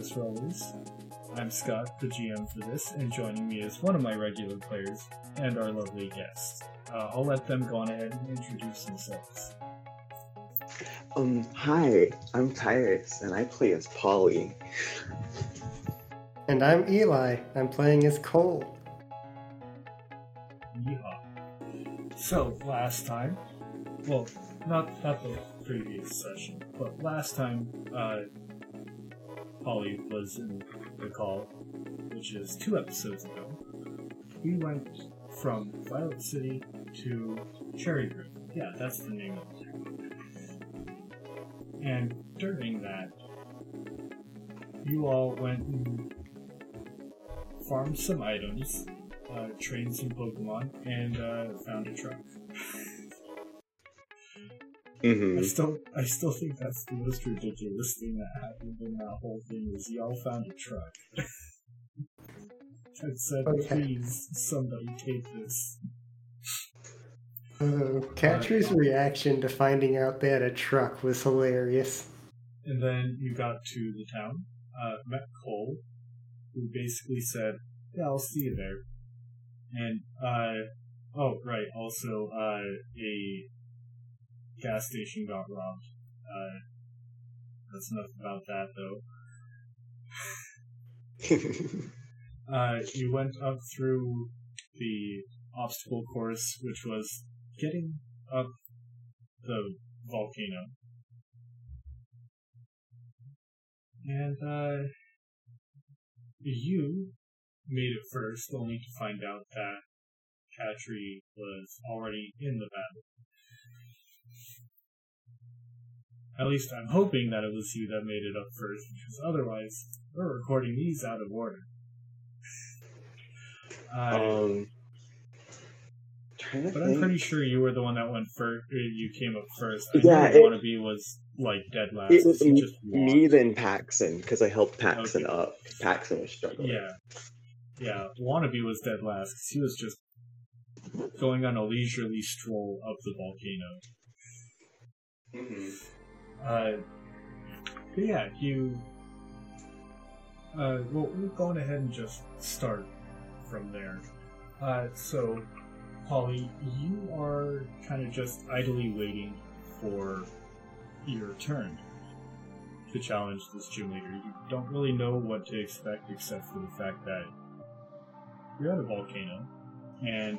To the Reckless I'm Scott, the GM for this, and joining me is one of my regular players and our lovely guest. Uh, I'll let them go on ahead and introduce themselves. Um, hi, I'm Tyrus, and I play as Polly. And I'm Eli. I'm playing as Cole. Yeehaw. So, last time, well, not, not the previous session, but last time, uh, Polly was in the call, which is two episodes ago. We went from Violet City to Cherry Grove. Yeah, that's the name of it. And during that, you all went and farmed some items, uh, trained some Pokemon, and uh, found a truck. I Mm-hmm. still, I still think that's the most ridiculous thing that happened in that whole thing is y'all found a truck. and said, Okay. please, somebody take this. Uh, Katri's reaction to finding out they had a truck was hilarious. And then you got to the town, uh, met Cole, who basically said, yeah, I'll see you there. And, uh, oh, right, also, uh, a gas station got robbed. Uh, that's enough about that, though. Uh, you went up through the obstacle course, which was getting up the volcano. And, uh, you made it first, only to find out that Katri was already in the battle. At least I'm hoping that it was you that made it up first, because otherwise, we're recording these out of order. Uh, um, but I'm pretty sure you were the one that went first. You came up first. I Yeah, it- wannabe was like dead last. It was me, just me then Paxson, because I helped Paxson Okay. up. Paxson was struggling. Yeah, yeah. Wannabe was dead last because he was just going on a leisurely stroll up the volcano. hmm Uh, yeah, you. Uh, well, we're going ahead and just start from there. Uh, so, Polly, you are kind of just idly waiting for your turn to challenge this gym leader. You don't really know what to expect except for the fact that you're at a volcano and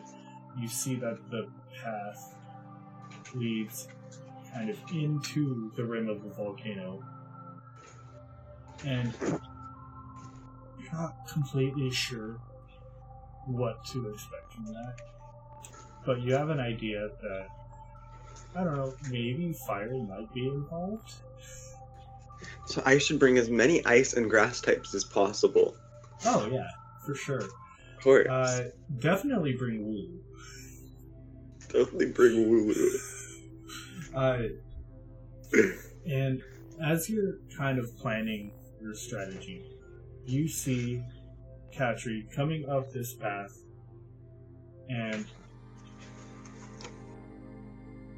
you see that the path leads kind of into the rim of the volcano. And you're not completely sure what to expect from that. But you have an idea that, I don't know, maybe fire might be involved? So I should bring as many ice and grass types as possible. Oh, yeah, for sure. Of course. Uh, definitely bring Woo. Definitely bring Wooloo. Uh, and as you're kind of planning your strategy, you see Katri coming up this path, and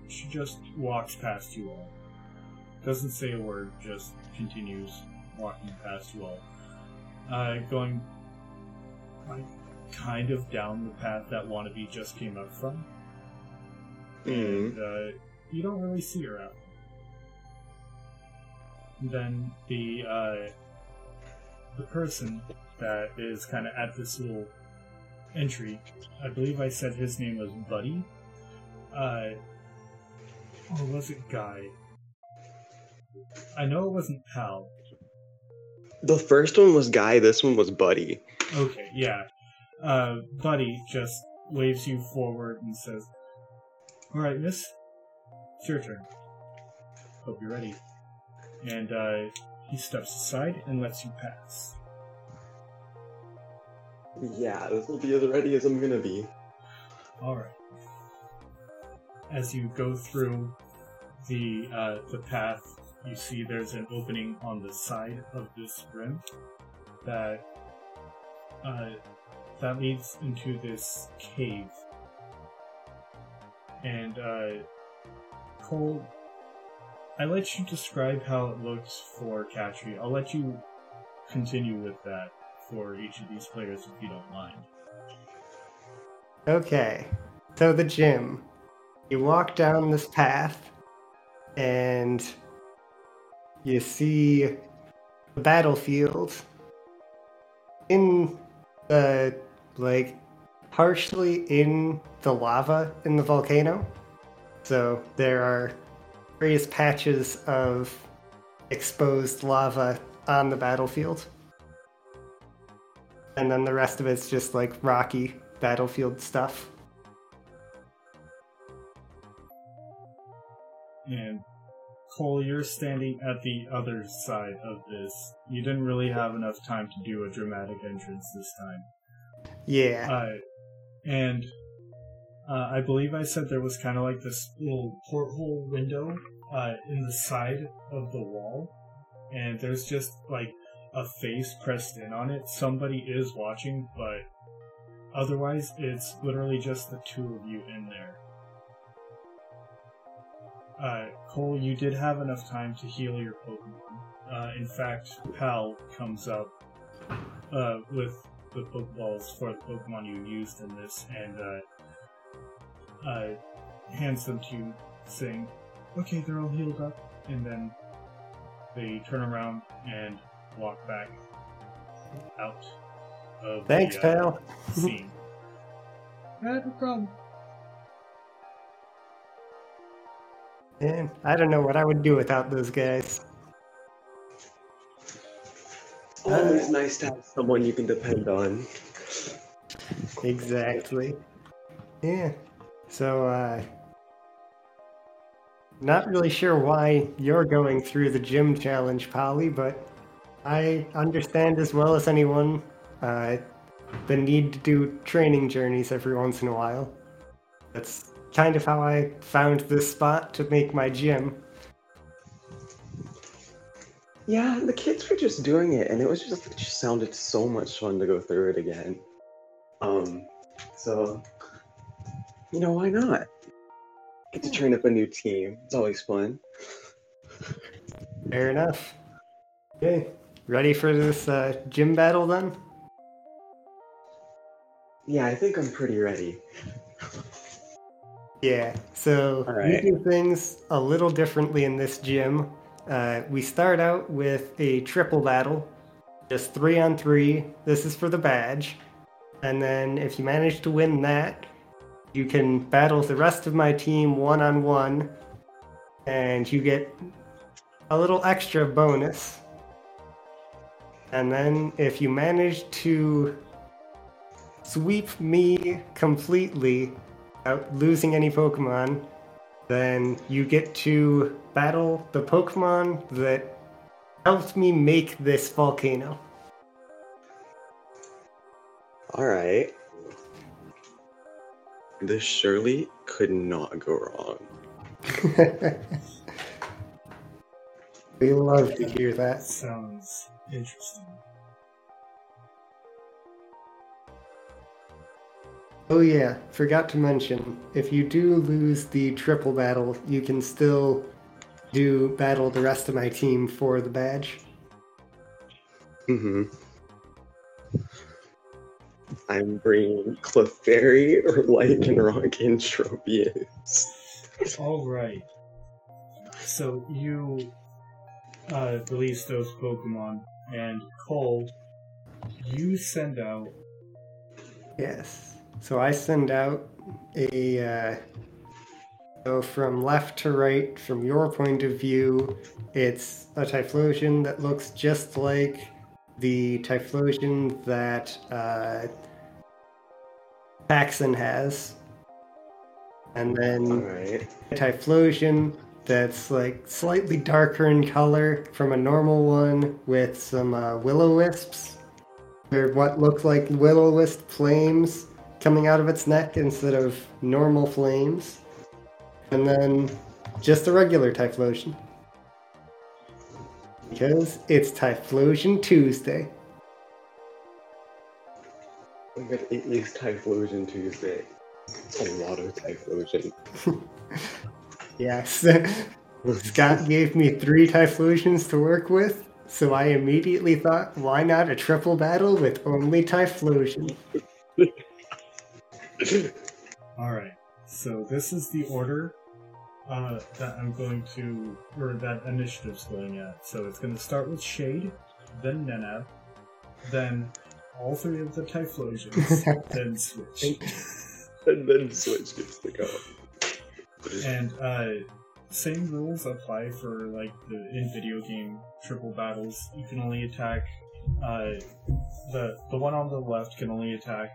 she just walks past you all. Doesn't say a word, just continues walking past you all. Uh, going like kind of down the path that Wannabe just came up from. Mm. And uh, you don't really see her out. Then the uh, the person that is kind of at this little entry, I believe I said his name was Buddy. Uh, or was it Guy? I know it wasn't Pal, The first one was Guy. This one was Buddy. Okay, yeah. Uh, Buddy just waves you forward and says, All right, miss, it's your turn. Hope you're ready. And uh, he steps aside and lets you pass. Yeah, this will be as ready as I'm gonna be. All right. As you go through the uh, the path, you see there's an opening on the side of this rim that uh, that leads into this cave. And uh, Cole, I let you describe how it looks for Katri. I'll let you continue with that for each of these players if you don't mind. Okay, so the gym. You walk down this path, and you see the battlefield in the like partially in the lava in the volcano. So there are various patches of exposed lava on the battlefield. And then the rest of it's just like rocky battlefield stuff. And Cole, you're standing at the other side of this. You didn't really have enough time to do a dramatic entrance this time. Yeah. Uh, and uh, I believe I said there was kind of like this little porthole window uh, in the side of the wall, and there's just like a face pressed in on it. Somebody is watching, but otherwise, it's literally just the two of you in there. Uh, Cole, you did have enough time to heal your Pokemon. Uh, in fact, Pal comes up uh, with the Pokeballs for the Pokemon you used in this and uh, hands them to you, saying, Okay, they're all healed up. And then they turn around and walk back out of Thanks, the, uh, pal. scene. No problem. Man, I don't know what I would do without those guys. It's always nice to have someone you can depend on. Exactly. Yeah. So, uh, not really sure why you're going through the gym challenge, Polly, but I understand as well as anyone uh, the need to do training journeys every once in a while. That's kind of how I found this spot to make my gym. Yeah, the kids were just doing it, and it was just it just sounded so much fun to go through it again. Um, so you know why not? Get to train up a new team. It's always fun. Fair enough. Okay, ready for this uh, gym battle then? Yeah, I think I'm pretty ready. Yeah, so Alright. we do things a little differently in this gym. Uh, we start out with a triple battle, just three on three. This is for the badge. And then if you manage to win that, you can battle the rest of my team one on one, and you get a little extra bonus. And then if you manage to sweep me completely, without losing any Pokemon, then you get to battle the Pokemon that helped me make this volcano. All right. This surely could not go wrong. we love to hear that. Sounds interesting. Oh yeah, forgot to mention, if you do lose the triple battle, you can still do battle the rest of my team for the badge. Mm-hmm. I'm bringing Clefairy or Lycanroc and Tropius. All right. So you uh, release those Pokemon, and Cole, you send out. Yes. So I send out a. Uh, so from left to right, from your point of view, it's a Typhlosion that looks just like the Typhlosion that uh, Paxson has. And then Alright. a Typhlosion that's like slightly darker in color from a normal one with some uh, willow wisps. Or what look like willow wisp flames coming out of its neck instead of normal flames. And then just a regular Typhlosion. Because it's Typhlosion Tuesday. My god, it is Typhlosion Tuesday. It's a lot of Typhlosion. Yes. Scott gave me three Typhlosions to work with, so I immediately thought, why not a triple battle with only Typhlosion? All right. So this is the order uh, that I'm going to, or that initiative's going at. So it's going to start with Shade, then Nanab, then all three of the Typhlosions, then Switch. and then Switch gets to go. And uh, same rules apply for like the in video game triple battles. You can only attack uh, the the one on the left can only attack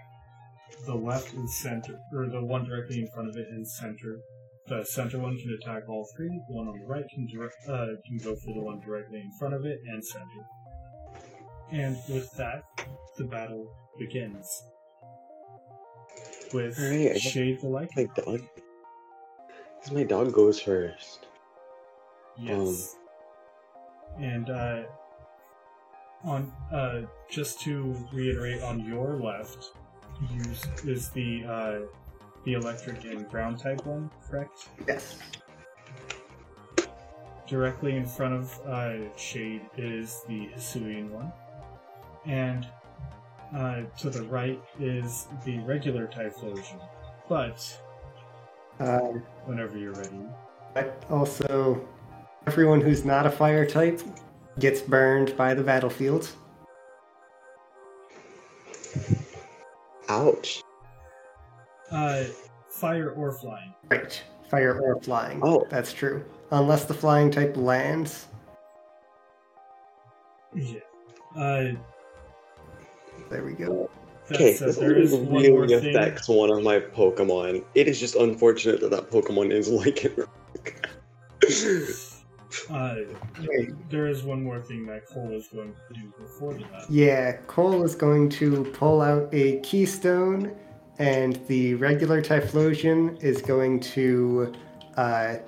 the left and center, or the one directly in front of it and center. The center one can attack all three. The one on the right can direct, uh, can go for the one directly in front of it and center. And with that, the battle begins. With Alright, I guess- Shade the Lycan. My dog. Because my dog goes first. Yes. and uh, on uh, just to reiterate, on your left, use is the uh, the electric and ground type one, correct? Yes. Directly in front of uh, Shade is the Hisuian one, and uh, to the right is the regular Typhlosion. But Um, whenever you're ready, but also, everyone who's not a fire type gets burned by the battlefield. Ouch. uh, fire or flying. Right. Fire or flying. Oh. That's true. Unless the flying type lands. Yeah. Uh, There we go. Okay, said, this there is only one more really thing. affects one of my Pokemon. It is just unfortunate that that Pokemon is Lycan. Uh, Wait. there is one more thing that Cole is going to do before the battle. Yeah, Cole is going to pull out a keystone, and the regular Typhlosion is going to uh,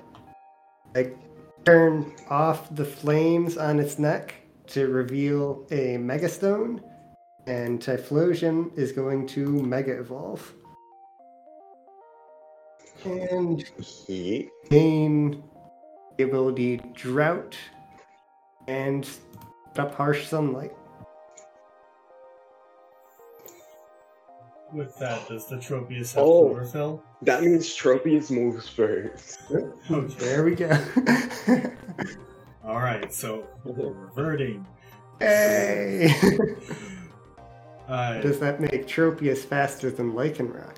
like turn off the flames on its neck to reveal a Megastone, and Typhlosion is going to Mega Evolve. And gain the ability Drought and up Harsh Sunlight. With that, does the Tropius have Oh. chlorophyll? That means Tropius moves first. Okay. There we go. All right, so we're reverting. hey! Uh, Does that make Tropius faster than Lycanroc?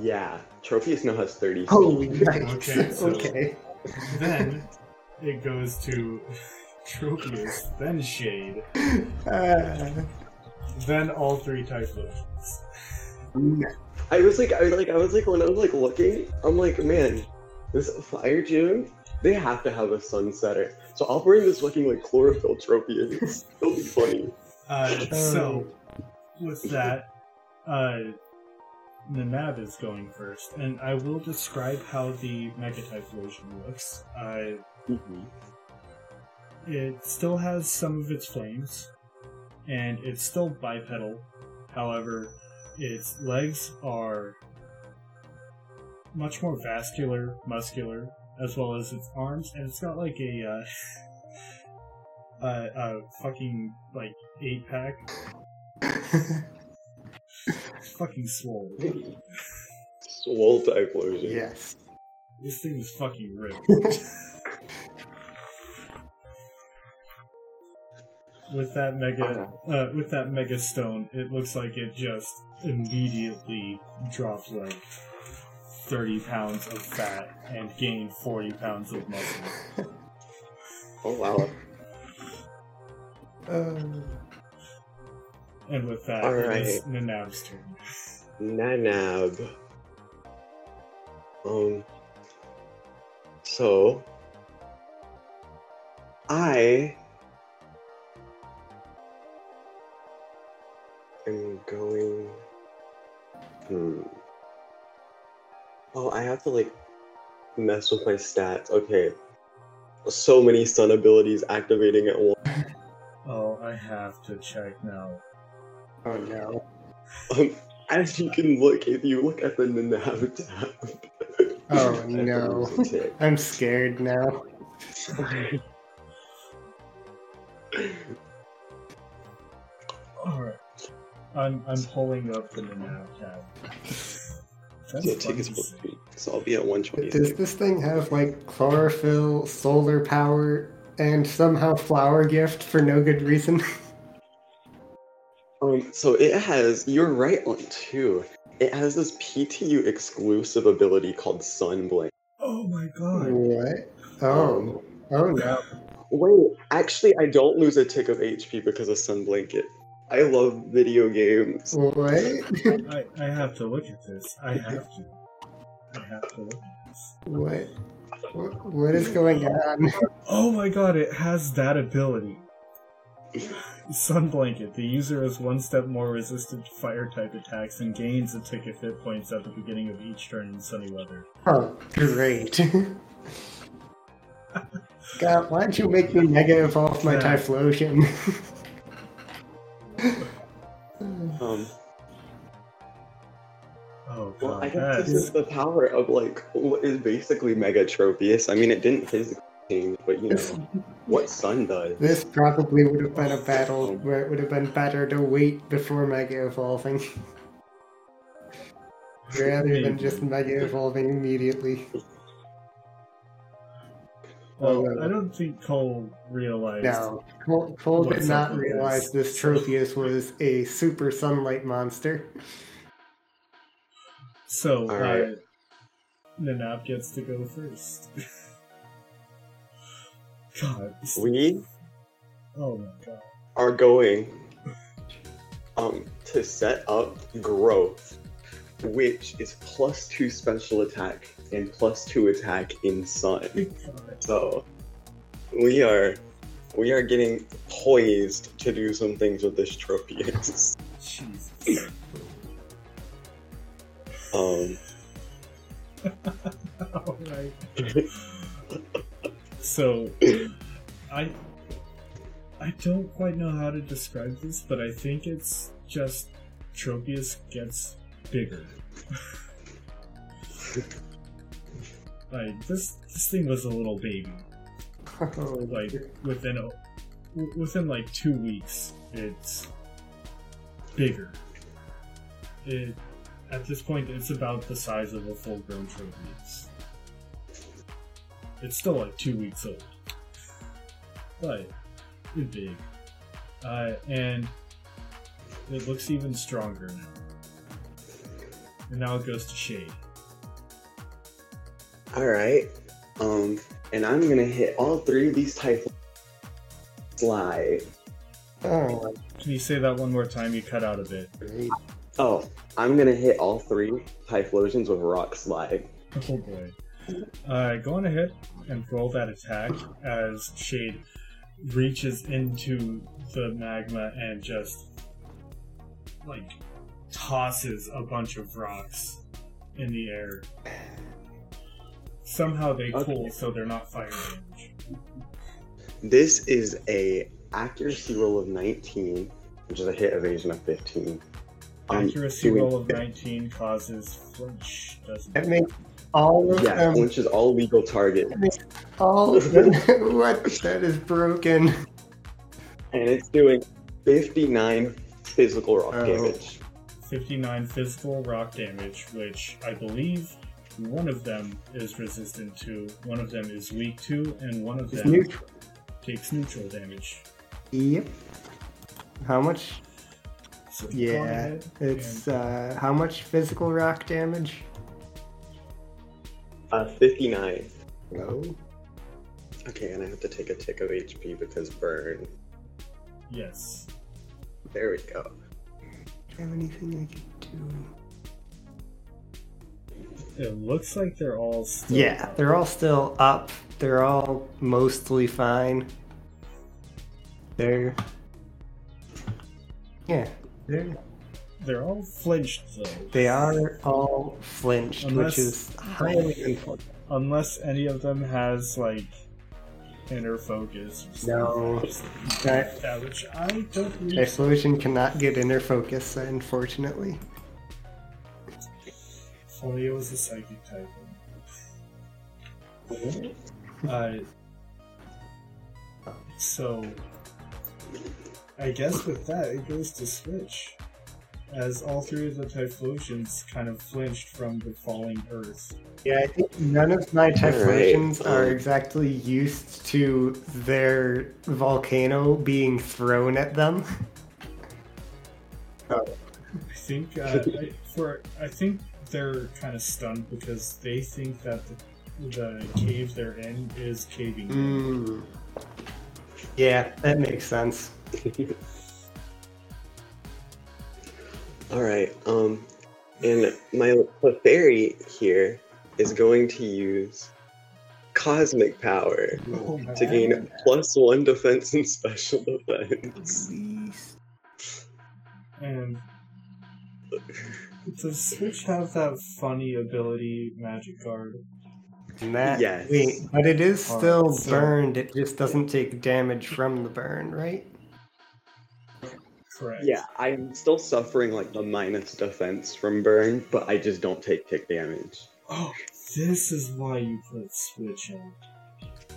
Yeah, Tropius now has 30 Holy speed. yikes. Okay, so- Okay. then it goes to Tropius, then Shade, Uh, then all three Typhlosions. I was like, I was like, I was like, when I was like looking, I'm like, man, this fire gym, they have to have a sunsetter. So I'll bring this looking like chlorophyll Tropius. It'll be funny. Uh, so, with that, uh, Nanab is going first, and I will describe how the Mega Typhlosion looks. Uh, it still has some of its flames, and it's still bipedal. However, its legs are much more vascular, muscular, as well as its arms, and it's got like a uh, uh, a fucking like eight pack. It's fucking swole. Swole Typhlosion. yes. This thing is fucking ripped. with that mega, uh, with that mega stone, it looks like it just immediately dropped like thirty pounds of fat and gained forty pounds of muscle. Oh wow. Uh, And with that, All it is right. Nanab's turn. Nanab. Um. So. I. am going. Hmm. Oh, I have to like mess with my stats. Okay. So many sun abilities activating at once. I have to check now. oh no. Um, as you can look, if you look at the Nanab tab. Oh, I have to no. lose a tick. I'm scared now. Alright. I'm I'm pulling up the Nanab tab. That's Yeah, fun tick is to supposed to see. be. So I'll be at 120. Does this thing have like chlorophyll, solar power, and somehow flower gift for no good reason? Um, so it has. You're right on two. It has this PTU exclusive ability called Sun Sunblink. Oh my god. what? Oh. Oh no. Wait, actually, I don't lose a tick of HP because of Sun Blanket. I love video games. What? I, I have to look at this. I have to. I have to look at this. What? What- What is going on? Oh my god, it has that ability. Sun Blanket. The user is one step more resistant to fire type attacks and gains a tick of hit points at the beginning of each turn in sunny weather. Oh, great. God, why don't you make me negative off my Yeah. Typhlosion? Um, well, I god, guess this is the power of like what is basically Mega Tropius. I mean, it didn't physically change, but you know what Sun does. this probably would have been a battle where it would have been better to wait before mega evolving. Rather than just mega evolving immediately. well. I don't think Cole realized. No, Cole, Cole did not realize this? this Tropius was a super sunlight monster. So, uh, Alright. Nanab gets to go first. god. We Oh my god. are going um to set up growth, which is plus two special attack and plus two attack in Sun. So we are we are getting poised to do some things with this Tropius. Jesus. Um Alright. so, I I don't quite know how to describe this, but I think it's just Tropius gets bigger. like this, this thing was a little baby. Like within a, w- within like two weeks, it's bigger. It at this point, it's about the size of a full-grown Tropius. It's still like two weeks old, but it's big, uh, and it looks even stronger now. And now it goes to Shade. Alright. Um and I'm gonna hit all three of these type slide. oh, Can you say that one more time? You cut out a bit. Oh, I'm gonna hit all three Typhlosions with Rock Slide. Oh boy. Uh, go on ahead and roll that attack as Shade reaches into the magma and just like tosses a bunch of rocks in the air. Somehow they Okay. cool so they're not fire damage. This is a accuracy roll of 19, which is a hit evasion of 15. Um, Accuracy doing- roll of 19 causes flinch, doesn't That it? makes all of Yeah, them. which is all legal target. All of them. what? That is broken. And it's doing 59 physical rock Oh. damage. 59 physical rock damage, which I believe one of them is resistant to, one of them is weak to, and one of It's them neutral. takes neutral damage. Yep. How much? So Yeah, ahead it's uh, how much physical rock damage? Uh, 59. No. Okay, and I have to take a tick of HP because burn. Yes. There we go. Do you have anything I can do? It looks like they're all still Yeah, up. they're all still up. They're all mostly fine. They're. Yeah, they're. They're all flinched though. They are all flinched, Unless- which is highly unfortunate. Unless any of them has like inner focus. No. That that, which I don't Typhlosion cannot get inner focus, unfortunately. If only it was a psychic type. Uh, so, I guess with that, it goes to Switch. As all three of the Typhlosions kind of flinched from the falling Earth. Yeah, I think none of my Alright, Typhlosions are um, exactly used to their volcano being thrown at them. I think uh, I, for I think they're kind of stunned because they think that the, the cave they're in is caving. Mm. Yeah, that makes sense. All right. Um, and my Clefairy here is going to use cosmic power Oh to gain plus one defense and special defense. And does Switch have that funny ability, Magic Guard? And that, Yes. wait, but it is Alright, still so- burned. It just doesn't take damage from the burn, right? Correct. Yeah, I'm still suffering like the minus defense from burn, but I just don't take tick damage. Oh, this is why you put Switch in.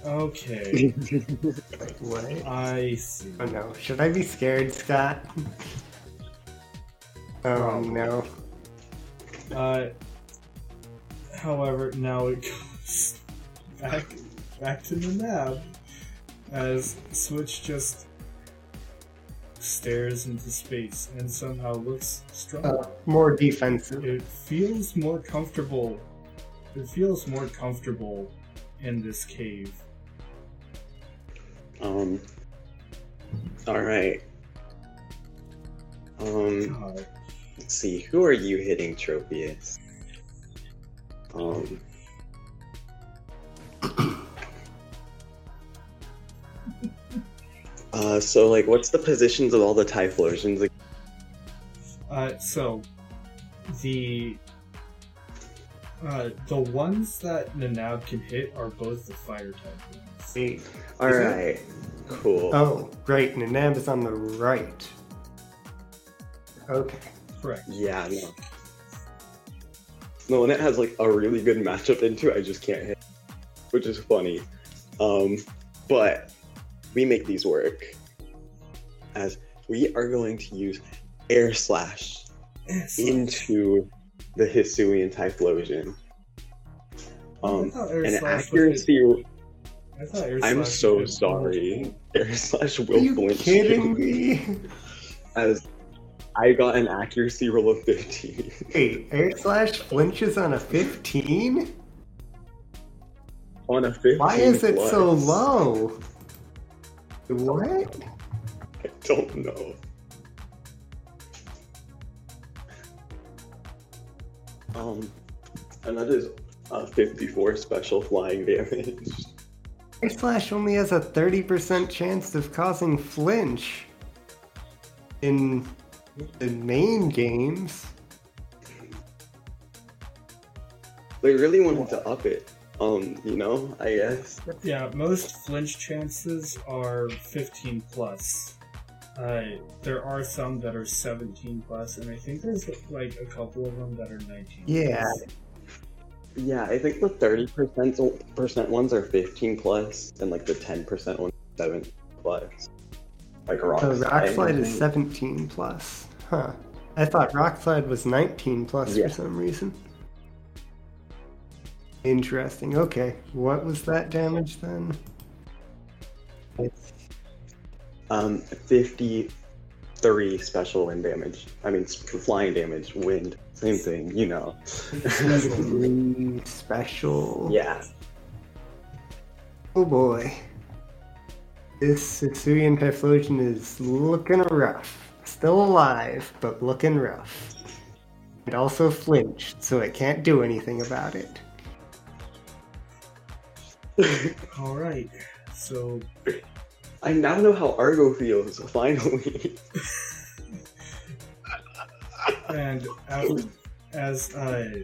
Okay, What? I see. Oh no, should I be scared, Scott? Oh Probably. no. Uh, however, now it goes back back to the nab as Switch just stares into space and somehow looks stronger. Uh, more defensive. it feels more comfortable. It feels more comfortable in this cave. Um. All right. Um. God. Let's see. Who are you hitting, Tropius? Um. Uh, so like, what's the positions of all the Typhlosions? Like, Uh, so the uh, the ones that Nanab can hit are both the fire type ones. Wait. all Is it? right, cool. Oh, great. Nanab is on the right. Okay. Correct. Yeah, no. No, and it has like a really good matchup into it, I just can't hit, which is funny. Um, but we make these work as we are going to use air slash Yes. into the Hisuian Typhlosion. Um, thought Air and Slash was- accuracy. I I'm so sorry. Air slash Are will you flinch kidding me? as I got an accuracy roll of 15. Wait, air slash flinches on a 15? on a 15. Why is it so low? What? I don't know. Um, and that is uh, 54 special flying damage. Air slash only has a 30% chance of causing flinch in the main games. They really wanted to up it. Um, you know, I guess. Yeah, most flinch chances are 15 plus. Uh, there are some that are 17 plus, and I think there's like a couple of them that are 19. Yeah. plus. Yeah, I think the 30% ones are 15 plus, and like the 10% ones are 7 plus. Like rock. So rock slide, slide is 17 plus. Huh. I thought rock slide was 19 plus Yeah. for some reason. Interesting. Okay. What was that damage then? Um, 53 special wind damage. I mean, flying damage, wind, same thing, you know. Special. yeah. Oh boy. This Hisuian Typhlosion is looking rough. Still alive, but looking rough. It also flinched, so it can't do anything about it. All right. So I now know how Argo feels, finally. and as as uh,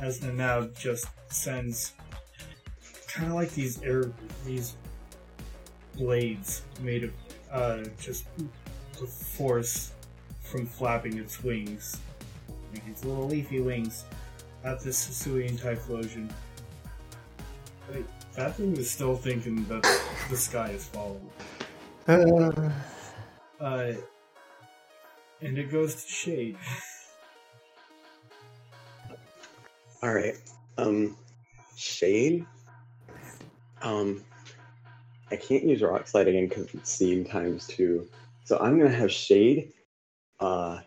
as Nanab just sends kind of like these air these blades made of uh, just the force from flapping its wings, like its little leafy wings, at this Hisuian Typhlosion. That thing is still thinking that the sky is falling. Uh, Uh, and it goes to Shade. All right. Um, Shade. Um, I can't use Rock Slide again because it's Seed times two. So I'm gonna have Shade. Uh,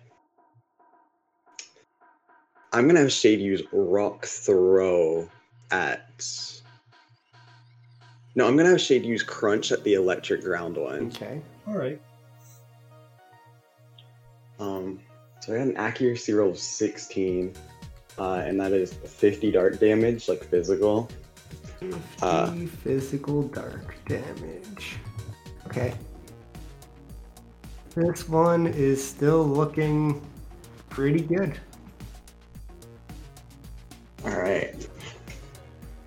I'm gonna have Shade use Rock Throw at. No, I'm gonna have Shade use Crunch at the Electric Ground one. okay. All right. Um, so I got an accuracy roll of 16, uh, and that is 50 dark damage, like physical. Uh. 50 physical dark damage. Okay. This one is still looking pretty good. All right.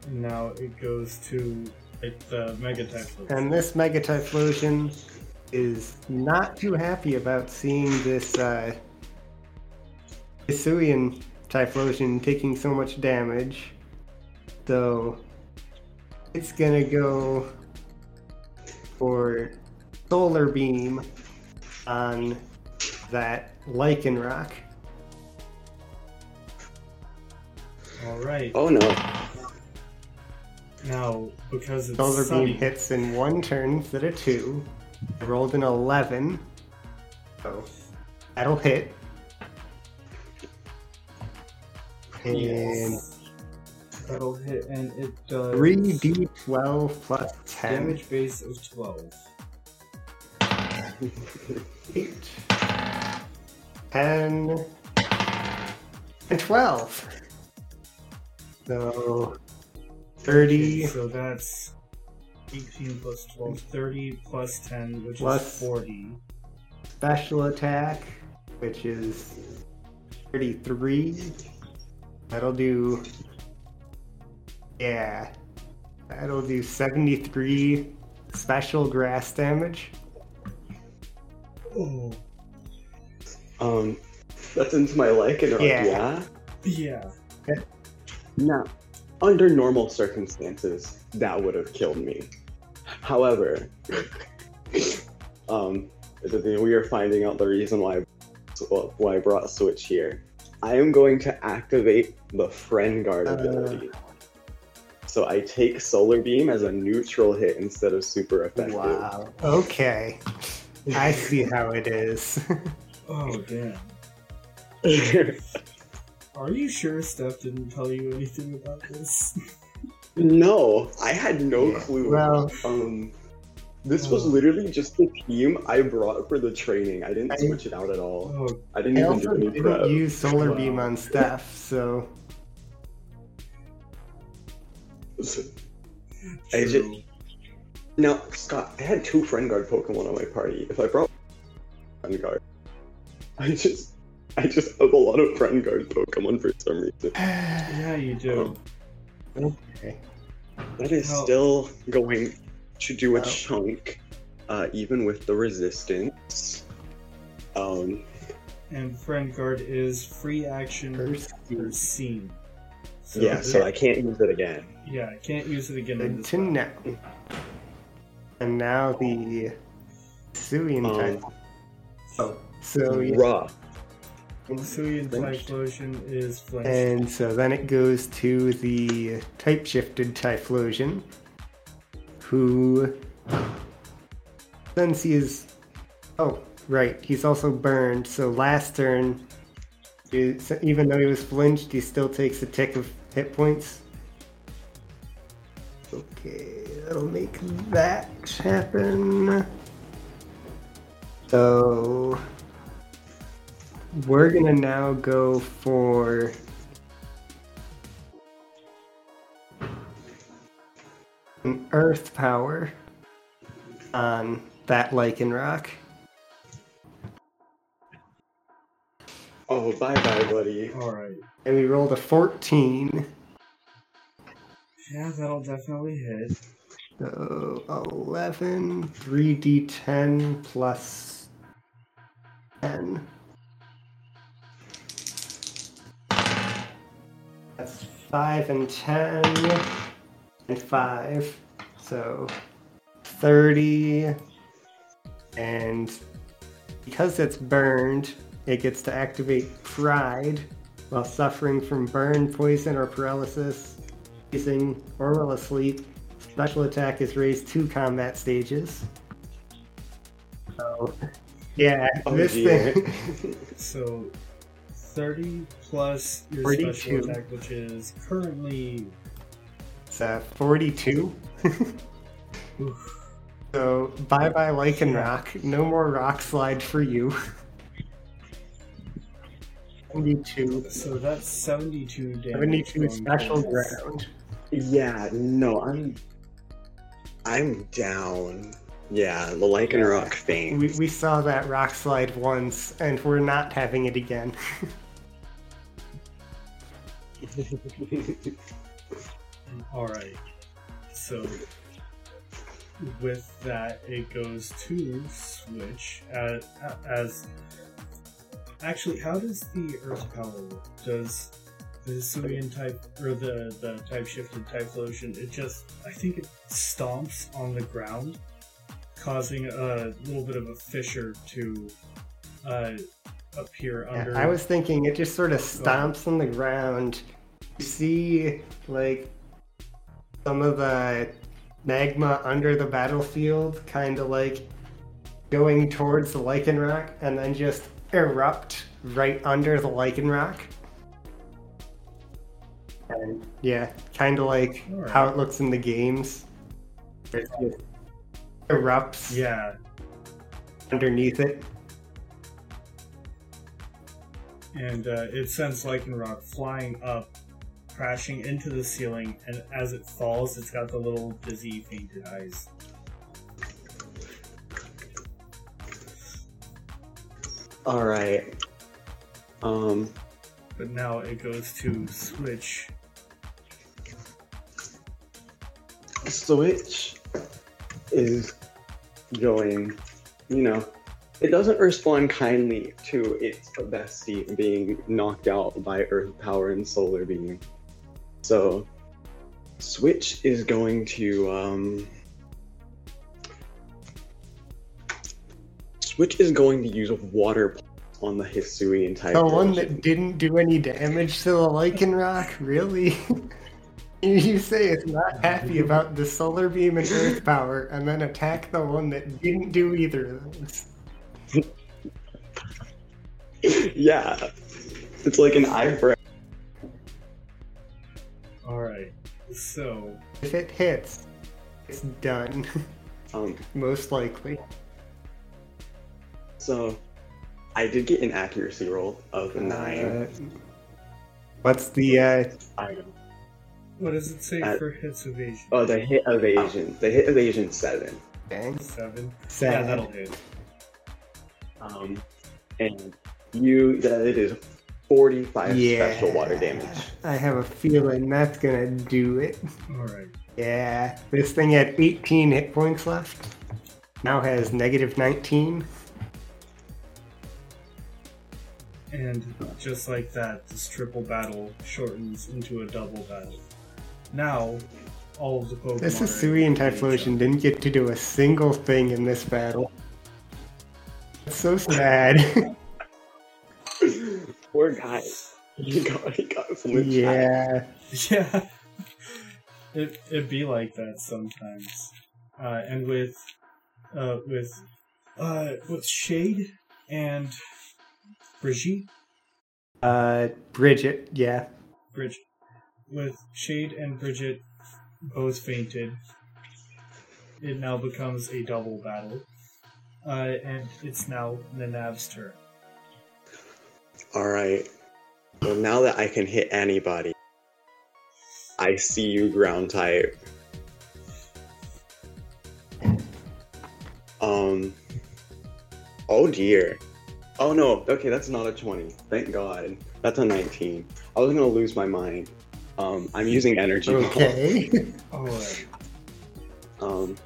Now it goes to like, the Mega Typhlosion. And this Mega Typhlosion is not too happy about seeing this uh, Hisuian Typhlosion taking so much damage. So it's gonna go for Solar Beam on that Lycanroc. All right. Oh no. Now, because it's Solar sunny, Beam hits in one turn instead of two. I rolled an 11. So that'll hit. And that'll hit, and it does 3d12 plus 10. damage base of 12. 8, 10, and 12. So 30 So that's 18 plus 12, 30 plus 10, which Plus- is 40. special attack, which is 33. That'll do. Yeah. That'll do 73 special grass damage. Oh, Um, that's into my Lycanroc, Yeah. yeah? yeah. Now, under normal circumstances, that would have killed me. However, um, the- the- we are finding out the reason why why I brought Switch here. I am going to activate the Friend Guard Uh. ability. So I take Solar Beam as a neutral hit instead of super effective. Wow. Okay. I see how it is. Oh, damn. Are you sure Steph didn't tell you anything about this? no, I had no Yeah, clue. well- um, this was Oh. literally just the team I brought for the training. I didn't I- switch it out at all. Oh, I didn't I even do any didn't prep. use Solar Beam on Steph, so I just- Now, Scott, I had two Friend Guard Pokemon on my party. If I brought Friend Guard, I just, I just have a lot of Friend Guard Pokemon for some reason. Yeah, you do. okay. That is Well- still going to do a Wow. chunk, uh, even with the resistance. Um, And Friend Guard is free action First, per scene. So yeah, so I can't use it again. yeah, I can't use it again. in good this to round. And now the Hisuian Um, type. Oh, so yeah. Raw. Typhlosion is flinched. And so then it goes to the type shifted Typhlosion, who since he is oh right, he's also burned. So last turn, even though he was flinched, he still takes a tick of hit points. Okay, that'll make that happen. So we're gonna now go for an earth power on that Lycanroc. Oh, bye bye, buddy. Alright. And we rolled a 14. Yeah, that'll definitely hit. So 11, 3d10 plus 10. That's 5 and 10 and 5. So 30. And because it's burned, it gets to activate Pride while suffering from burn, poison, or paralysis, freezing, or while asleep. Special attack is raised two combat stages. So, yeah, Oh, this dear. thing. So, 30 plus your 42. special attack, which is currently. It's uh, 42. So, bye bye Lycanroc. No more rock slide for you. 72. So that's 72 damage. 72 special towards- ground. Yeah, no, I'm. I'm down. Yeah, the Lycanroc thing. We, we saw that rock slide once, and we're not having it again. Alright. So, with that, it goes to switch as, as. Actually, how does the Earth Power work? Does the Hisuian type, or the, the type shifted Typhlosion, it just. I think it stomps on the ground, causing a little bit of a fissure to uh, appear Yeah, under. I was thinking it just sort of stomps on the ground. You see, like, some of the magma under the battlefield kind of like going towards the Lycanroc and then just erupt right under the Lycanroc. And yeah, kind of like how it looks in the games. It just erupts Yeah, underneath it. and uh, it sends Lycanroc flying up, crashing into the ceiling, and as it falls, it's got the little dizzy, fainted eyes. Alright. Um, But now it goes to switch. Switch is going, you know, it doesn't respond kindly to its bestie being knocked out by Earth Power and Solar Beam. So, Switch is going to, um, Switch is going to use Water on the Hisuian type. The one that didn't do any damage to the Lycanroc? Really? you say it's not happy about the solar beam and earth power, and then attack the one that didn't do either of those. yeah, it's like an eye for Alright, so. If it hits, it's done. um. Most likely. So, I did get an accuracy roll of a nine. Uh, what's the uh I What does it say Uh, for hits evasion? oh, the hit evasion. The hit evasion seven. dang, Seven? Yeah, that'll hit. Um, and you that it is forty-five yeah. special water damage. I have a feeling that's gonna do it. Alright. Yeah, this thing had 18 hit points left. Now has negative 19. And just like that, this triple battle shortens into a double battle. Now, all of the Pokemon. This are Hisuian able to Typhlosion didn't get to do a single thing in this battle. It's so sad. Poor guy. He got he got so yeah. Yeah. It it be like that sometimes. Uh, and with uh with uh with Shade and Brigitte Uh, Bridget, yeah. Bridget with Shade and Bridget both fainted. it now becomes a double battle. Uh, and it's now Nanab's turn. All right. Well, now that I can hit anybody, I see you ground type. Um. Oh dear. Oh no. Okay, that's not a 20. Thank God. That's a 19. I was gonna lose my mind. Um, I'm using energy. Okay. Alright. Um,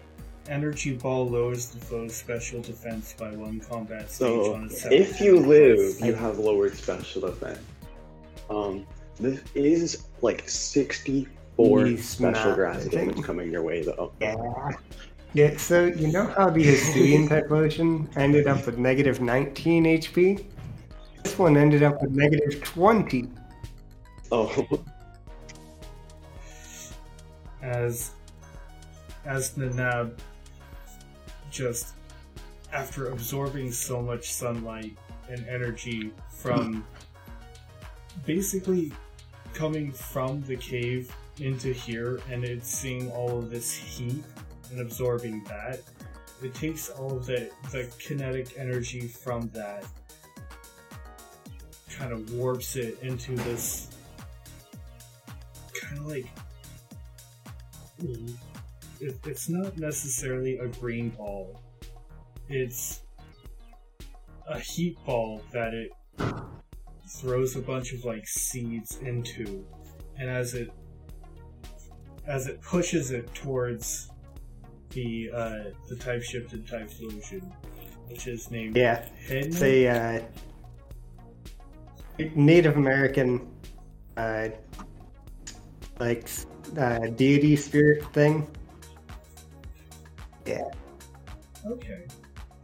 Energy ball lowers the foe's special defense by one combat stage so on a seven. if you live, you have lowered special defense. Um, this is like 64 He's special not grass damage coming your way though. Yeah. Yeah, so you know how the Hisuian Typhlosion ended up with negative 19 HP? This one ended up with negative 20. Oh, as as Nanab just after absorbing so much sunlight and energy from basically coming from the cave into here and it's seeing all of this heat and absorbing that it takes all of the the kinetic energy from that kind of warps it into this kind of like it, it's not necessarily a green ball. It's a heat ball that it throws a bunch of like seeds into, and as it as it pushes it towards the uh, the type shifted Typhlosion, which is named Yeah, Hedna? it's a uh, Native American, uh, like, uh, deity spirit thing. Okay.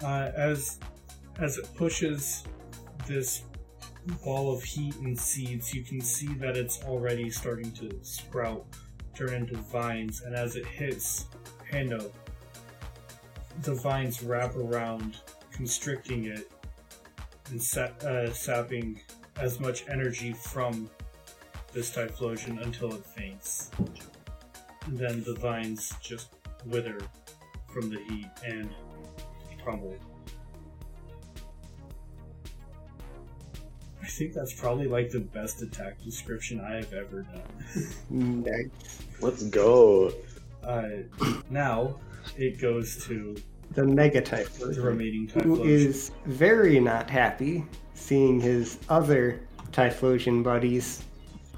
Uh, as as it pushes this ball of heat and seeds, you can see that it's already starting to sprout, turn into vines, and as it hits Hendo, the vines wrap around, constricting it and sa- uh, sapping as much energy from this Typhlosion until it faints. And then the vines just wither from the heat and crumble. I think that's probably like the best attack description I have ever done. Nice. let's go. Uh, now it goes to The Mega the Typhlosion. remaining who Typhlosion. is very not happy seeing his other Typhlosion buddies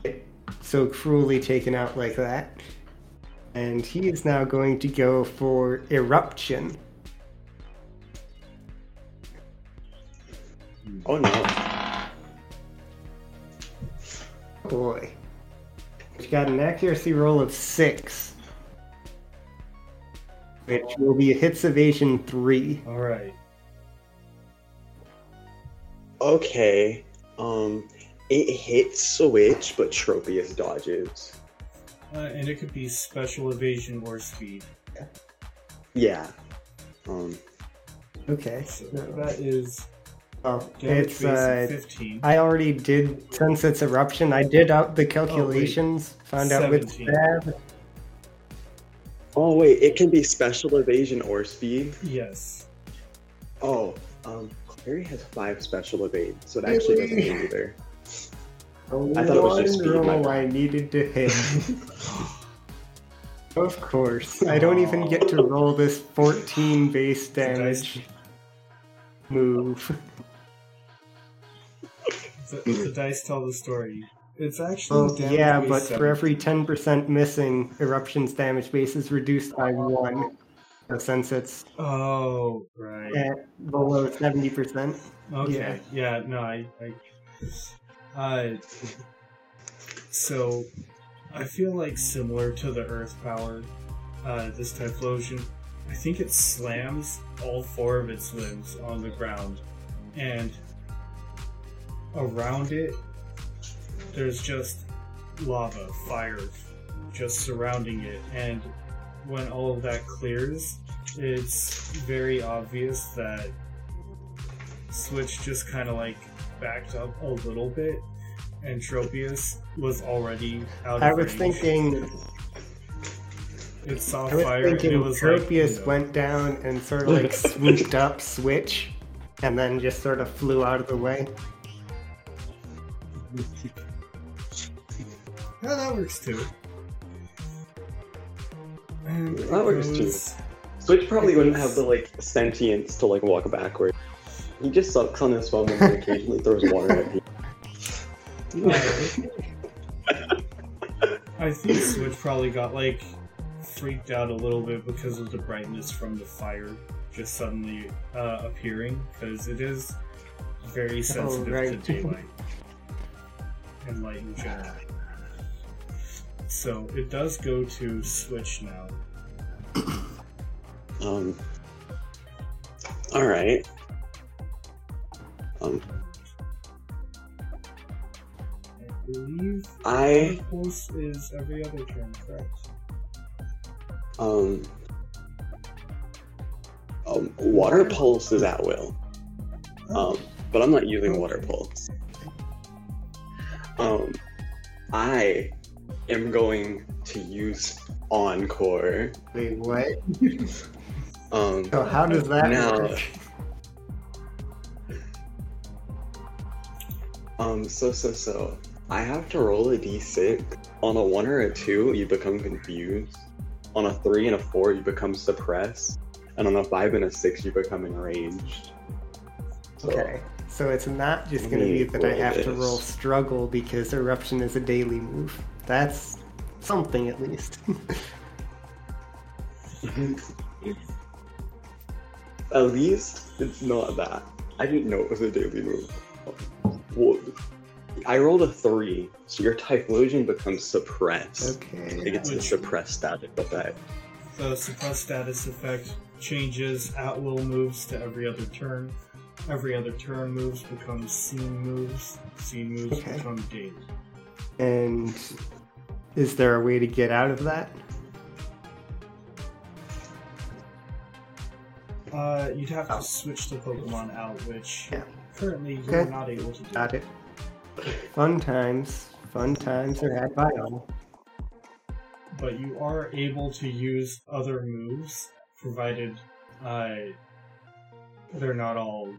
get so cruelly taken out like that. And he is now going to go for Eruption. Oh no. Boy. He's got an accuracy roll of 6. Which will be a hits evasion 3. All right. Okay. Um, it hits Switch, but Tropius dodges. Uh, and it could be special evasion or speed. Yeah. Um, Okay. So that is Oh, it's uh, 15. I already did since it's eruption. I did out the calculations. found out with 17. stab. oh wait, it can be special evasion or speed. Yes. Oh, um, Clary has five special evade, so it actually doesn't Really? mean either. Only I thought it was just one speed, roll. Oh, I needed to hit. of course, I don't even get to roll this 14 base damage move. The, the dice tell the story. It's actually Well, damage yeah, base but for every 10% missing, eruption's damage base is reduced by one. So since it's Oh, right. at below 70%. Okay. Yeah. no, I. I uh, so, I feel like similar to the Earth Power, uh, this Typhlosion, I think it slams all four of its limbs on the ground, and around it, there's just lava, fire, just surrounding it, and when all of that clears, it's very obvious that Switch just kind of like backed up a little bit, and Tropius was already out of I was range. thinking it saw I was fire. and thinking it was like, Tropius you know, went down and sort of like swooped up, switch, and then just sort of flew out of the way. Yeah, that works too. And That works too. Switch probably wouldn't have the like sentience to like walk backward. He just sucks on his phone and occasionally throws water at me. I think Switch probably got like freaked out a little bit because of the brightness from the fire just suddenly uh, appearing because it is very sensitive right. to daylight and light in general. So it does go to Switch now. Um. All right. Um. I believe I Pulse is every other turn, correct? um. Um. Water pulse is at will. Um. But I'm not using water pulse. Um. I am going to use encore. Wait, what? Um. So how does that No. work? Um, so, so, so. I have to roll a d6. On a 1 or a 2, you become confused. On a 3 and a 4, you become suppressed. And on a 5 and a 6, you become enraged. So, Okay, so it's not just going to be that I have to roll struggle because eruption is a daily move. That's something at least. At least, it's not that. I didn't know it was a daily move. Well, I rolled a 3, so your Typhlosion becomes suppressed. Okay. It gets the Which- suppressed status effect. The suppressed status effect changes at will moves to every other turn. Every other turn moves become scene moves. Scene moves Okay. become daily. And is there a way to get out of that? Uh, you'd have to switch the Pokemon out, which Yeah. Currently you're not able to do. Got it. Fun times. Fun times are had by all. But you are able to use other moves, provided uh, they're not all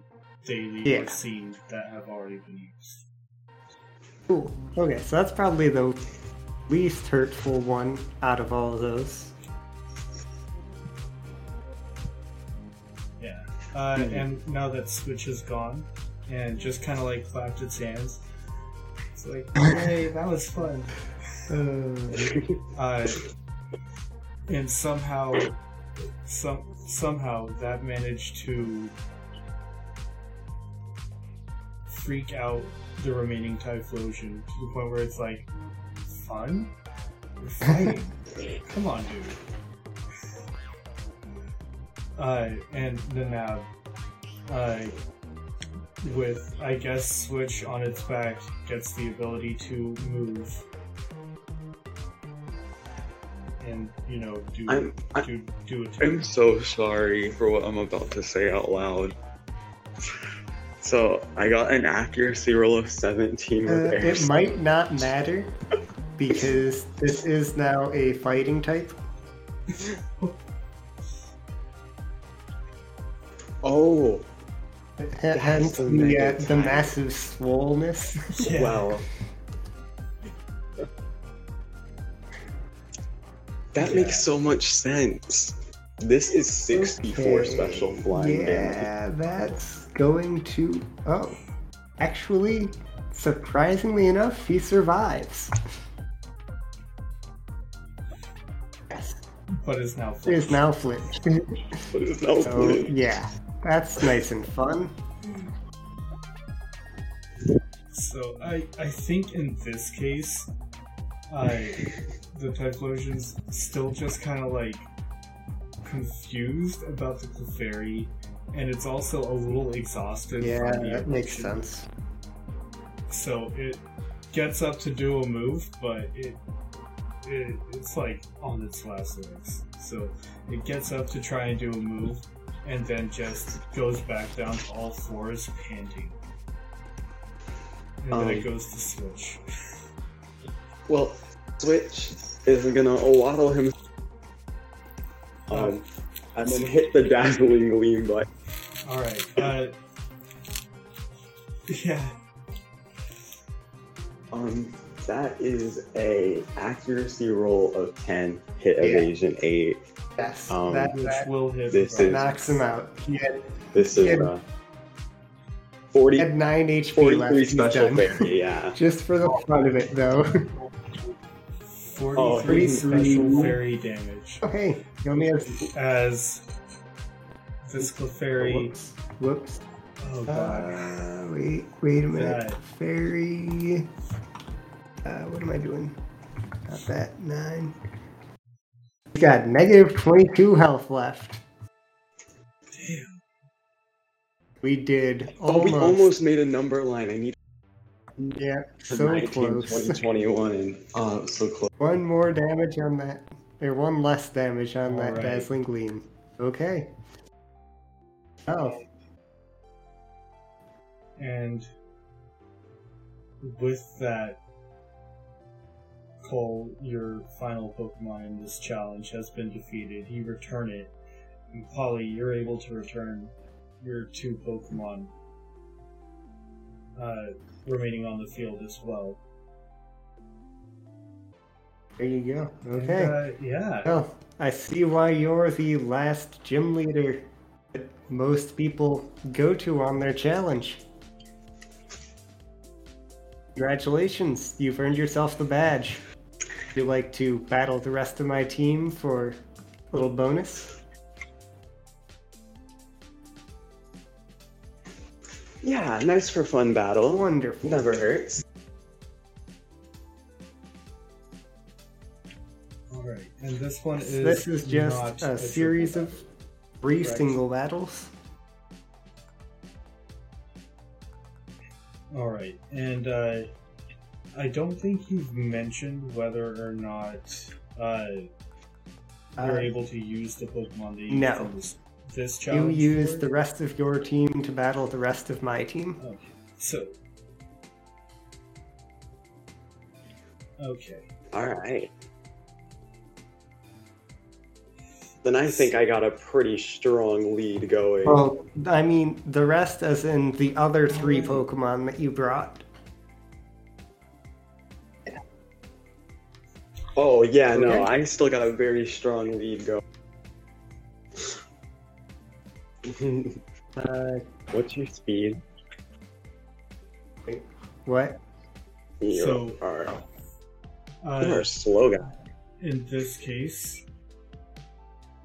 daily Yeah. or scene that have already been used. Cool. Okay, so that's probably the least hurtful one out of all of those. Yeah. Uh, Mhm. And now that Switch is gone, and just kind of like clapped its hands, it's like, hey, that was fun. Uh, Uh, and somehow, some somehow that managed to freak out the remaining Typhlosion to the point where it's like, fun? We're fighting. Come on, dude. Uh, and the Nab, uh, with I guess Switch on its back, gets the ability to move and you know do I'm, I, do do it. I'm so sorry for what I'm about to say out loud. So I got an accuracy roll of 17 with uh, it might not matter because this is now a fighting type. Oh, H- Hence the the, uh, the massive swollenness. Yeah. wow. That Yeah. makes so much sense. This is 64 Okay, special flying damage. Yeah, that's going to. Oh, actually, surprisingly enough, he survives. Yes, but is now it is now flinched. But it's now so flipped. yeah, that's nice and fun. So I I think in this case, I the Typhlosion's still just kind of like confused about the Clefairy, and it's also a little exhausted. Yeah, that makes sense. So it gets up to do a move, but it, it it's like on its last legs. So it gets up to try and do a move, and then just goes back down to all fours, panting. And then it Um, goes to switch. Well, Switch is gonna waddle him Um, and then hit the dazzling gleam button. All right. Uh, yeah. Um, that is a accuracy roll of ten, hit Yeah. evasion eight. Yes, Um, that, Which that will hit. this the is- knocks him out. He had, This is Yeah. uh, 40, he had 9 HP 43 left. He's special fairy, yeah. Just for the fun of it, though. 43 Oh, special fairy damage. oh, hey, he only has. As this Clefairy. Whoops. Whoops. Oh god. Uh, wait, wait a minute. That- Fairy. Uh, what am I doing? Not that. Nine. He's got negative 22 health left. Damn. We did Oh, almost. we almost made a number line. I need Yeah, to so 19, close. 20, 21. Oh, so close. One more damage on that. Or one less damage on that Alright. Dazzling Gleam. Okay. Oh, And with that, Cole, your final Pokemon in this challenge has been defeated. You return it. And Polly, you're able to return your two Pokemon uh, remaining on the field as well. there you go. And, Okay. uh, yeah. Well, I see why you're the last gym leader that most people go to on their challenge. Congratulations, you've earned yourself the badge. Would you like to battle the rest of my team for a little bonus? Yeah, nice for fun battle. Wonderful. Never hurts. Alright. And this one is. This is just not a a series of three Correct. single battles. All right, and uh, I don't think you've mentioned whether or not uh, you're Uh, able to use the Pokemon that you no. from this, this You use for the rest of your team to battle the rest of my team. Okay, so. Okay. Alright. Then I think I got a pretty strong lead going. Well, I mean, the rest, as in the other three Pokemon that you brought. Oh, yeah, no, I still got a very strong lead going. Uh, What's your speed? what? You So- are, Uh, you're a slow guy. in this case,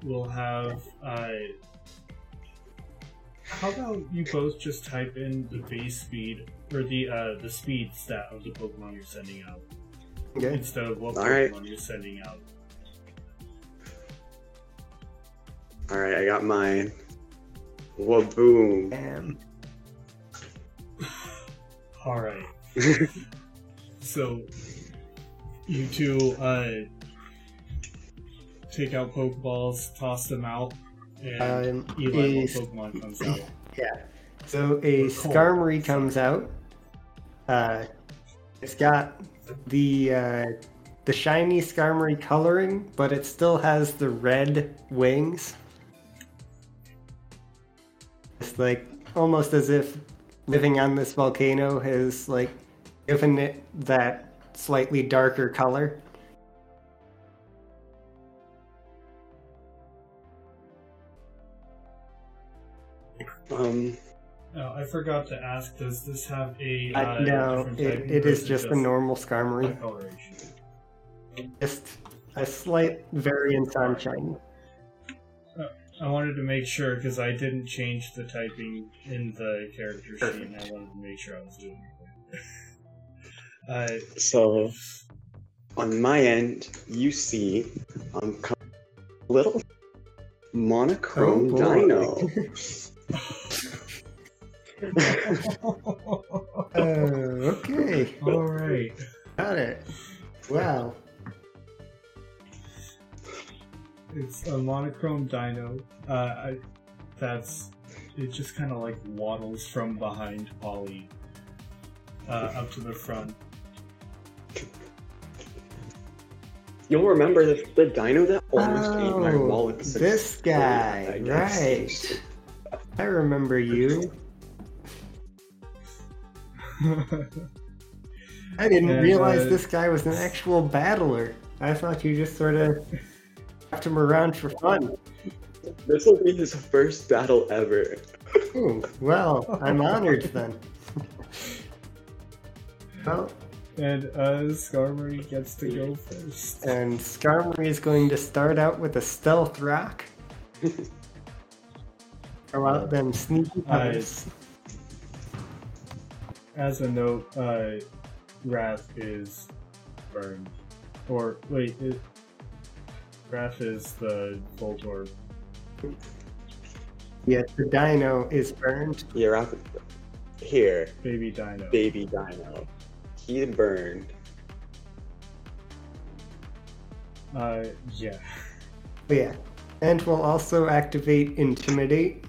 we'll have. Uh, how about you both just type in the base speed or the uh, the speed stat of the Pokemon you're sending out Okay. instead of what All right. Pokemon you're sending out. Alright, I got mine. Waboom. Um, All right. So you two uh, take out Pokeballs, toss them out, and um, Eli, a, Pokemon comes out? yeah. So a Cool. Skarmory comes out. Uh, it's got the uh, the shiny Skarmory coloring, but it still has the red wings. It's like almost as if living on this volcano has like given it that slightly darker color. Um, Oh, I forgot to ask. Does this have a Uh, uh, no, different it, typing, it or is just a normal color Skarmory. Just a slight variance on shiny. I wanted to make sure because I didn't change the typing in the character sheet, and I wanted to make sure I was doing it. right. uh, so on my end, you see um, co- little monochrome Oh, dino. Oh, okay. all right. Got it. Wow. It's a monochrome dino. Uh, I, that's it. Just kind of like waddles from behind Polly uh, up to the front. You'll remember the, the dino that almost ate my Oh, wallet. this guy, right. I remember you. I didn't And, realize uh, this guy was an actual battler. I thought you just sort of kept him around for fun. This will be his first battle ever. Ooh, well, I'm honored then. well, and uh, Skarmory gets to go first. and Skarmory is going to start out with a stealth rock. Throw out them sneaky pebbles. As a note, uh, Wrath is burned. Or, wait, it, Wrath is the Voltorb. Yes, the dino is burned. You're up here, Baby Dino. baby dino. He burned. Uh, yeah. But yeah. And will also activate Intimidate.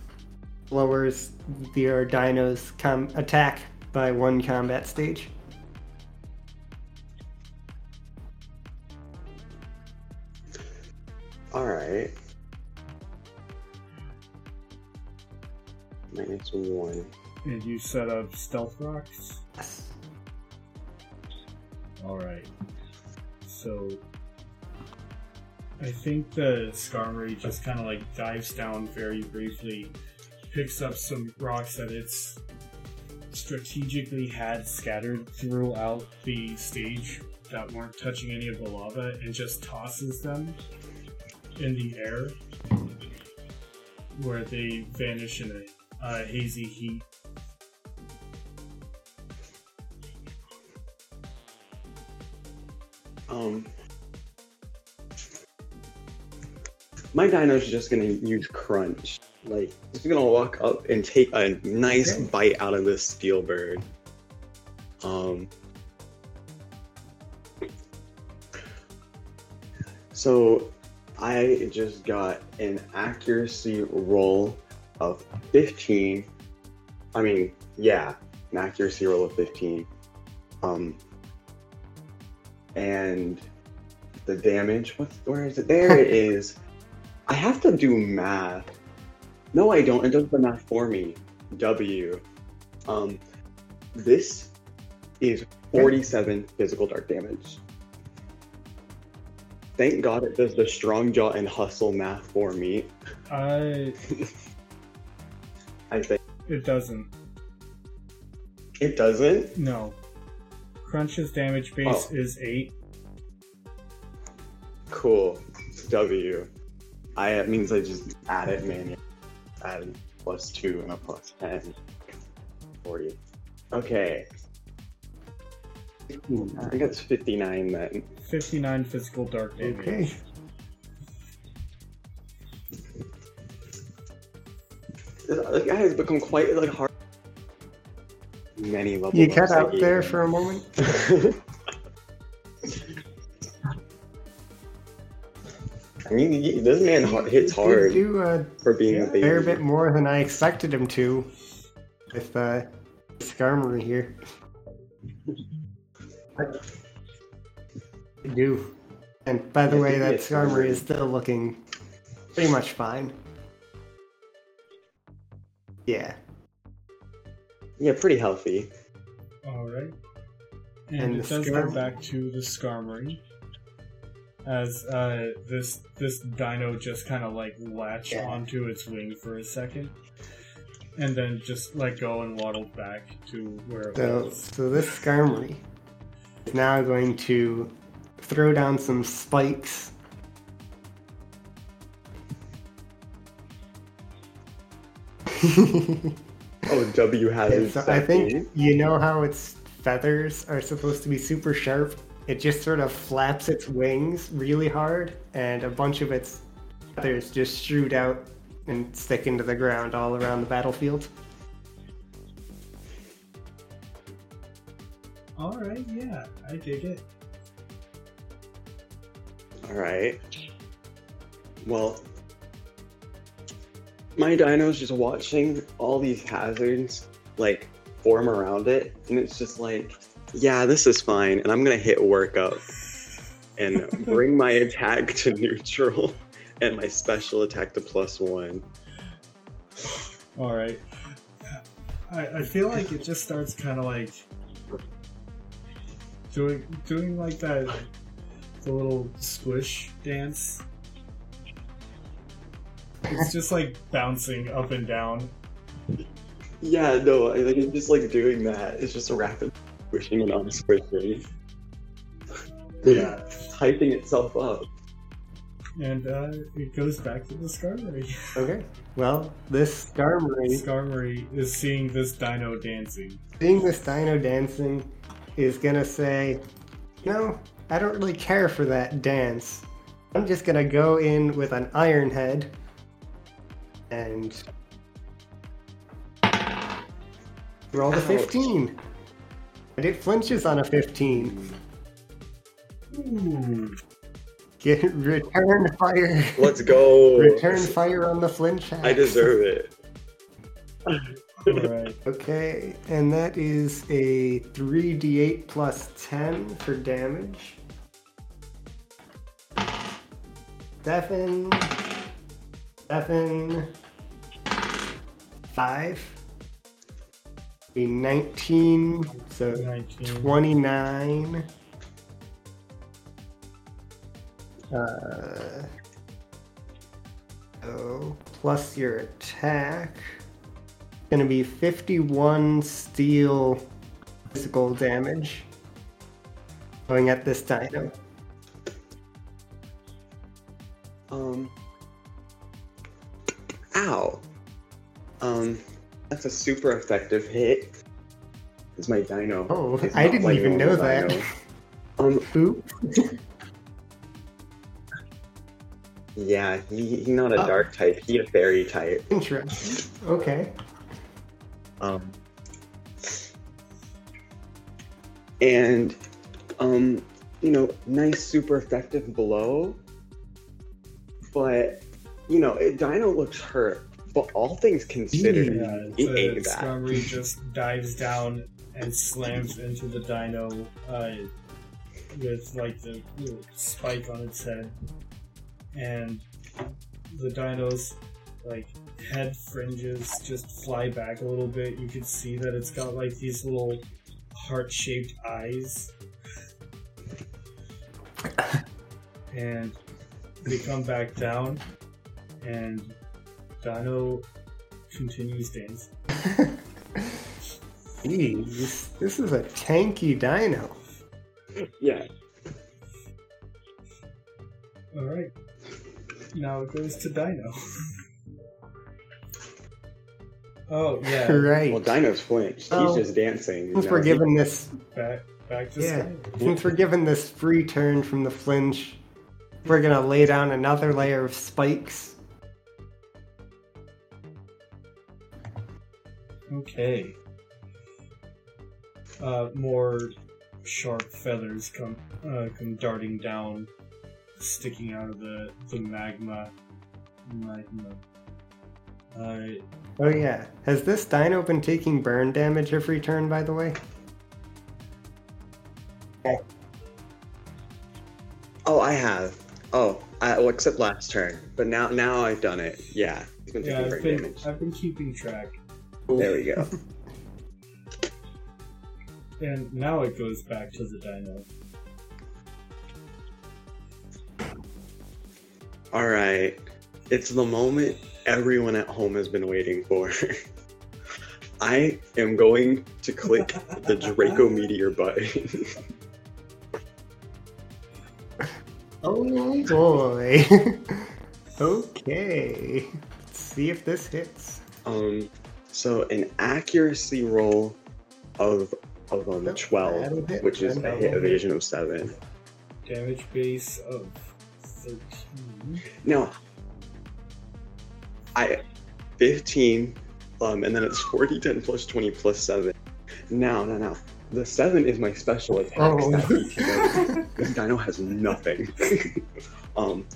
Lowers your dino's com- attack by one combat stage. Alright. Minus one. And you set up Stealth Rocks? Yes. Alright. So. I think the Skarmory just kind of like dives down very briefly, picks up some rocks that it's strategically had scattered throughout the stage that weren't touching any of the lava and just tosses them in the air where they vanish in a uh, hazy heat. Um. My dino's just gonna use crunch. Like, he's gonna walk up and take a nice Okay. bite out of this steel bird. Um. So, I just got an accuracy roll of 15. I mean, yeah, an accuracy roll of 15. Um, and the damage, what, where is it? There it is. I have to do math. No, I don't. It does the math for me. W. Um, this is 47 physical dark damage. Thank God it does the strong jaw and hustle math for me. I I think it doesn't. it doesn't. No. Crunch's damage base Oh. is 8. Cool. W. I it means I just add it manually. Add plus two and a plus ten. 40. Okay. Hmm, I think it's 59 then. 59 physical dark damage. Okay. This guy has become quite like hard. Many levels. You cut out there for a moment. I mean, he- this man har- hits He hard do a for being a baby. fair bit more than I expected him to with uh, Skarmory here. I do. And by the Yeah, way, that a Skarmory is still looking pretty much fine. Yeah. Yeah, pretty healthy. Alright. And, And it does go Skarmory. back to the Skarmory. As uh, this this dino just kind of like latched Yeah. onto its wing for a second, and then just let go and waddled back to where it So, was. so this Skarmory is now going to throw down some spikes. Oh, W has And so I think you know how its feathers are supposed to be super sharp. It just sort of flaps its wings really hard, and a bunch of its feathers just shoot out and stick into the ground all around the battlefield. Alright, yeah, I dig it. All right. Well, my dino's just watching all these hazards like form around it, and it's just like, yeah, this is fine, and I'm gonna hit work up. and bring my attack to neutral and my special attack to plus one. All right. I, I feel like it just starts kind of like doing doing like that the little squish dance. It's just like bouncing up and down. Yeah, no, I like it's just like doing that. It's just a rapid squishing and unsquishing. Yeah. Hyping itself up. And uh, it goes back to the Skarmory. Okay. Well, this Skarmory, Skarmory is seeing this dino dancing. seeing this dino dancing, is gonna say, No, I don't really care for that dance. I'm just gonna go in with an Iron Head and roll the Ouch. 15. And it flinches on a 15. Ooh. Get return fire. Let's go. Return fire on the flinch axe. I deserve it. Alright. Okay, and that is a 3d8 plus 10 for damage. Seven, seven, five, a 19, so 19. 29. Uh, oh, plus your attack. Gonna be 51 steel physical damage. Going at this dino. Um. Ow. Um. That's a super effective hit. It's my dino. Oh, I didn't even know that. dino. Um. Oop. Yeah. He, he not a Oh. dark type. He a fairy type. Interesting. Okay. Um. And, um, you know, nice, super effective blow. But, you know, it, Dino looks hurt. But all things considered, Yeah, he the ain't that. Skarmory just dives down and slams into the dino uh, with like the little spike on its head, and the dino's like head fringes just fly back a little bit. You can see that it's got like these little heart-shaped eyes, and they come back down, and Dino continues dancing. Jeez, this is a tanky dino. Yeah. All right. Now it goes to Dino. oh yeah, Right. Well, Dino's flinched. Oh. He's just dancing. Since you we're know, given this back back to Yeah. Sky. Since we're given this free turn from the flinch, we're gonna lay down another layer of spikes. Okay. Uh, more sharp feathers come uh, come darting down, sticking out of the the magma. Magma. Uh, Oh yeah. Has this dino been taking burn damage every turn, by the way? Oh, I have. Oh, I, well, except last turn. But now, now I've done it. Yeah, he's been yeah, taking I've been damage. I've been keeping track, There we go. and now it goes back to the dino. All right, it's the moment everyone at home has been waiting for. I am going to click the Draco Meteor button. Oh boy. okay. Let's see if this hits. um, so an accuracy roll of of um, Yep, twelve, that'll hit. which is a That'll hit hit. evasion of seven. Damage base of thirteen. No, I fifteen, um, and then it's 40, 10 plus twenty plus seven. Now, no, no. The seven is my special attack. Oh. This dino has nothing. um,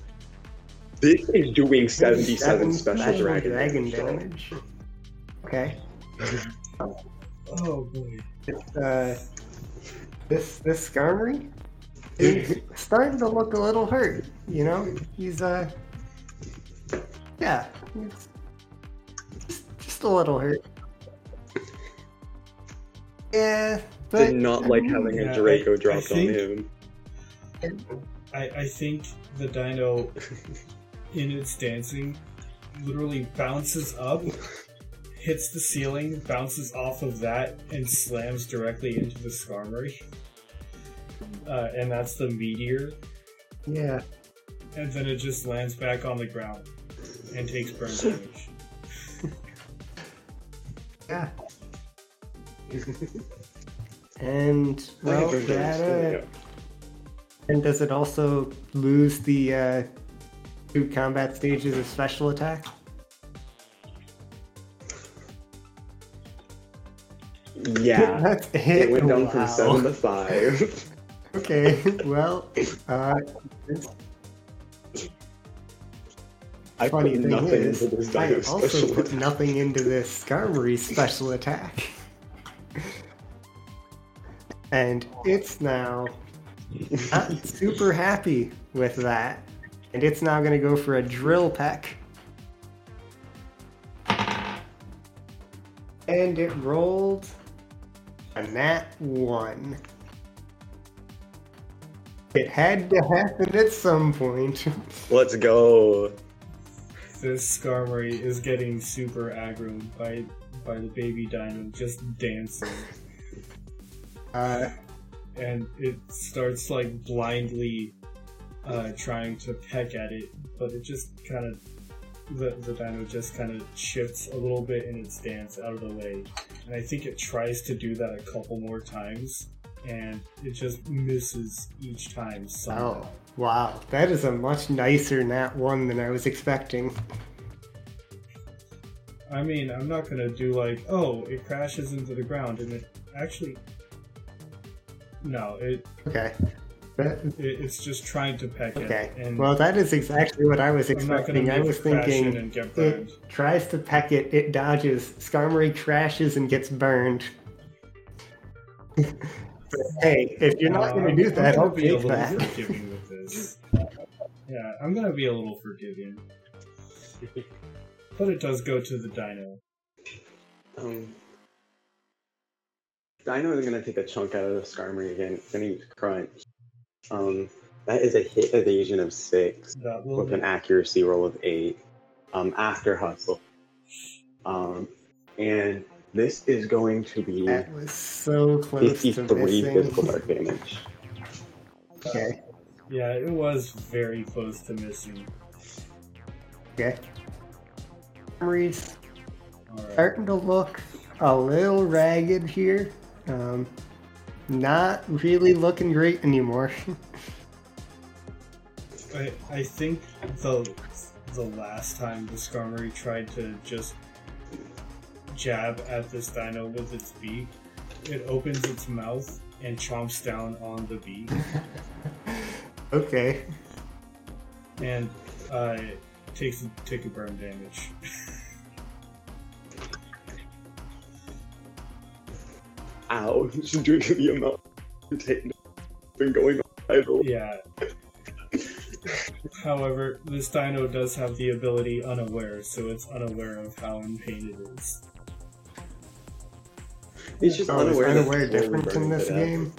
this is doing seventy-seven special, dragon, damage. damage. Okay. Oh boy. It's, uh, this this Skarmory he's starting to look a little hurt. You know, he's uh, yeah, he's just, just a little hurt. Yeah, but Did not like having Yeah, a Draco I- I dropped on him. I, I think the dino in its dancing literally bounces up, hits the ceiling, bounces off of that, and slams directly into the Skarmory. Uh, and that's the meteor, yeah, and then it just lands back on the ground and takes burn damage. yeah. And well, Okay, that yeah. uh, and does it also lose the uh, two combat stages of special attack? Yeah. That's it. It went down Wow. from seven to five. Okay, well, uh, I funny put thing nothing is, into this I also special put attack. nothing into this Skarmory special attack. and it's now not super happy with that. And it's now going to go for a drill peck. And it rolled a nat 1. It had to happen at some point. Let's go. This Skarmory is getting super aggro by by the baby dino just dancing. Uh, and it starts like blindly uh, trying to peck at it, but it just kind of the the dino just kind of shifts a little bit in its stance out of the way, and I think it tries to do that a couple more times, and it just misses each time. Somehow. Oh, wow. That is a much nicer Nat 1 than I was expecting. I mean, I'm not gonna do like, oh, it crashes into the ground, and it actually. No, it, Okay. That, it's just trying to peck okay. it, Okay. Well, that is exactly what I was I'm not gonna expecting. I was it crash in thinking and get burned. it tries to peck it, it dodges, Skarmory crashes and gets burned. But hey, if you're not Uh, going to do that, gonna I'll be a take little that. forgiving with this. Yeah, I'm gonna be a little forgiving. But it does go to the dino. Um, Dino is gonna take a chunk out of the Skarmory again. It's gonna use Crunch. Um, that is a hit evasion of six That will with an accuracy roll of eight. Um, after hustle. Um, and this is going to be That was so close to 53 physical dark damage. Okay, Yeah, it was very close to missing. okay. Skarmory's Alright. starting to look a little ragged here. Um, not really looking great anymore. I, I think the the last time the Skarmory tried to just jab at this dino with its beak, it opens its mouth and chomps down on the beak. okay. and uh, takes take a burn damage. Ow, due to the amount of taken been going on. idle. yeah. However, this dino does have the ability unaware, so it's unaware of how in pain it is. He's just Oh, is unaware, that unaware it's different in this game?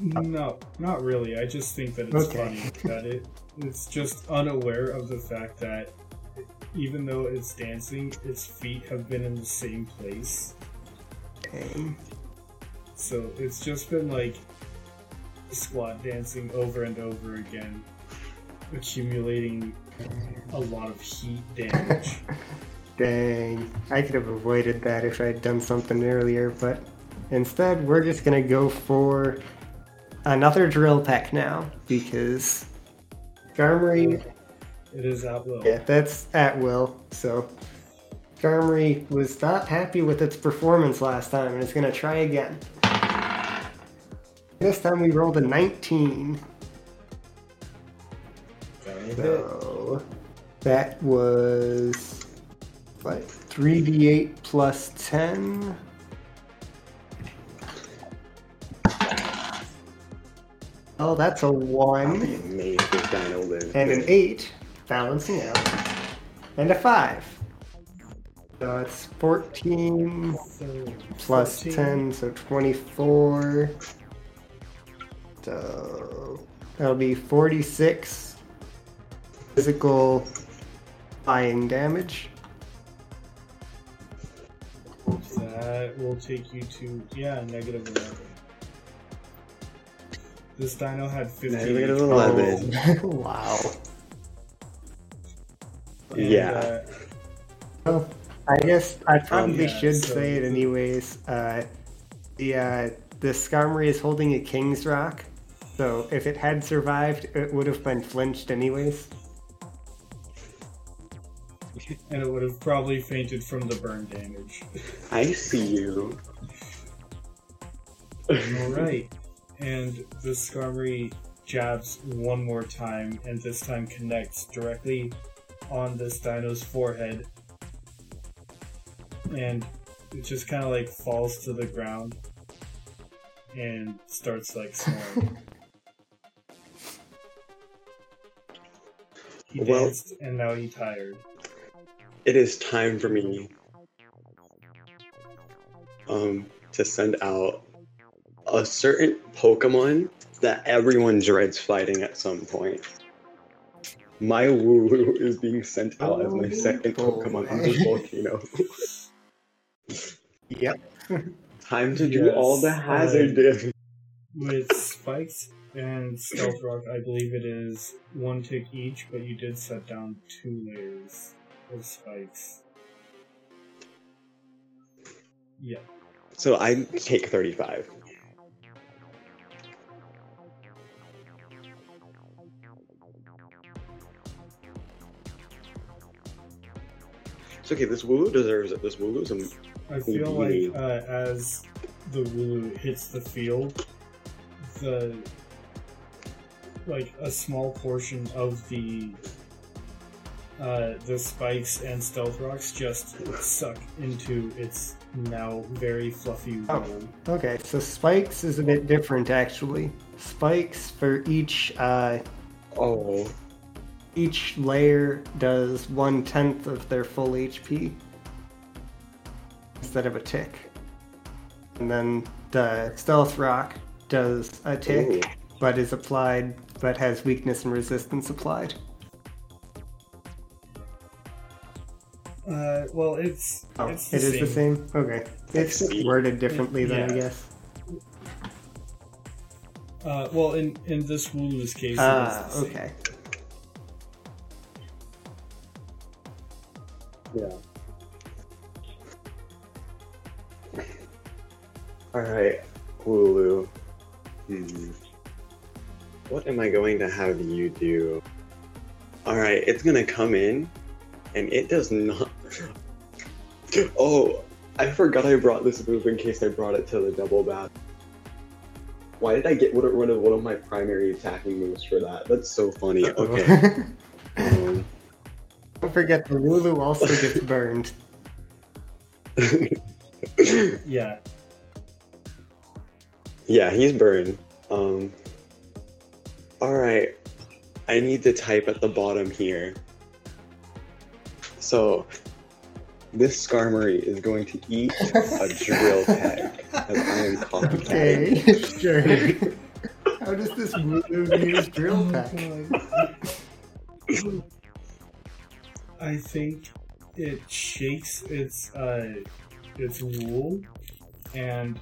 No, not really. I just think that it's Okay. funny that it it's just unaware of the fact that even though it's dancing, its feet have been in the same place. Okay. So it's just been like squat dancing over and over again, accumulating a lot of heat damage. Dang. I could have avoided that if I'd done something earlier, but instead we're just gonna go for another drill peck now because Skarmory it is at will. Yeah, that's at will. So Skarmory was not happy with its performance last time and it's gonna try again. This time we rolled a 19. That'll. So that was what 3d8 plus 10. Oh, that's a I'll be one amazed if Dino lives. and an eight, balancing out, and a five. So it's 14 So, plus 14. 10, so 24. So that'll be 46 physical flying damage. That will take you to yeah, negative eleven. This dino had fifteen. Negative HP, 11. Oh, wow. and, Yeah. uh, Well, I guess I probably yeah, should so- say it anyways. Uh, the uh, the Skarmory is holding a King's Rock, so if it had survived, it would have been flinched anyways. and it would have probably fainted from the burn damage. I see you. All right, and the Skarmory jabs one more time, and this time connects directly on this dino's forehead, and it just kind of like falls to the ground and starts like snoring. he Well- danced, and now he tired. It is time for me um to send out a certain Pokemon that everyone dreads fighting at some point. My Wooloo is being sent out as my Oh, second Pokemon on this volcano. Yep. Time to do Yes, all the hazard uh, damage. With spikes and stealth rock, I believe it is one tick each, but you did set down two layers of spikes. Yeah. So I take 35. It's okay, this Wooloo deserves it. This Wooloo's a I feel Indeed. like uh, as the Wooloo hits the field, the like a small portion of the uh, the spikes and stealth rocks just suck into its now very fluffy Oh. Okay, so spikes is a bit different actually. Spikes for each uh, Oh, each layer does one tenth of their full HP instead of a tick. And then the stealth rock does a tick, Ooh. but is applied, but has weakness and resistance applied. Uh, well, it's Oh, it's it the is the same. Okay, it's see. worded differently then, I guess. Uh, well, in in this Wooloo's case, Ah, it is the same. okay. yeah. Alright, Wooloo. Hmm. What am I going to have you do? Alright, it's gonna come in, and it does not. Oh, I forgot I brought this move in case I brought it to the double bath. Why did I get rid of one of my primary attacking moves for that? That's so funny. Okay. Um, Don't forget the Lulu also gets burned. Yeah. Yeah, he's burned. Um. All right, I need to type at the bottom here. So, this Skarmory is going to eat a drill peck as I am copycatting. Okay, sure. How does this Lulu use drill peck? I think it shakes its uh its wool and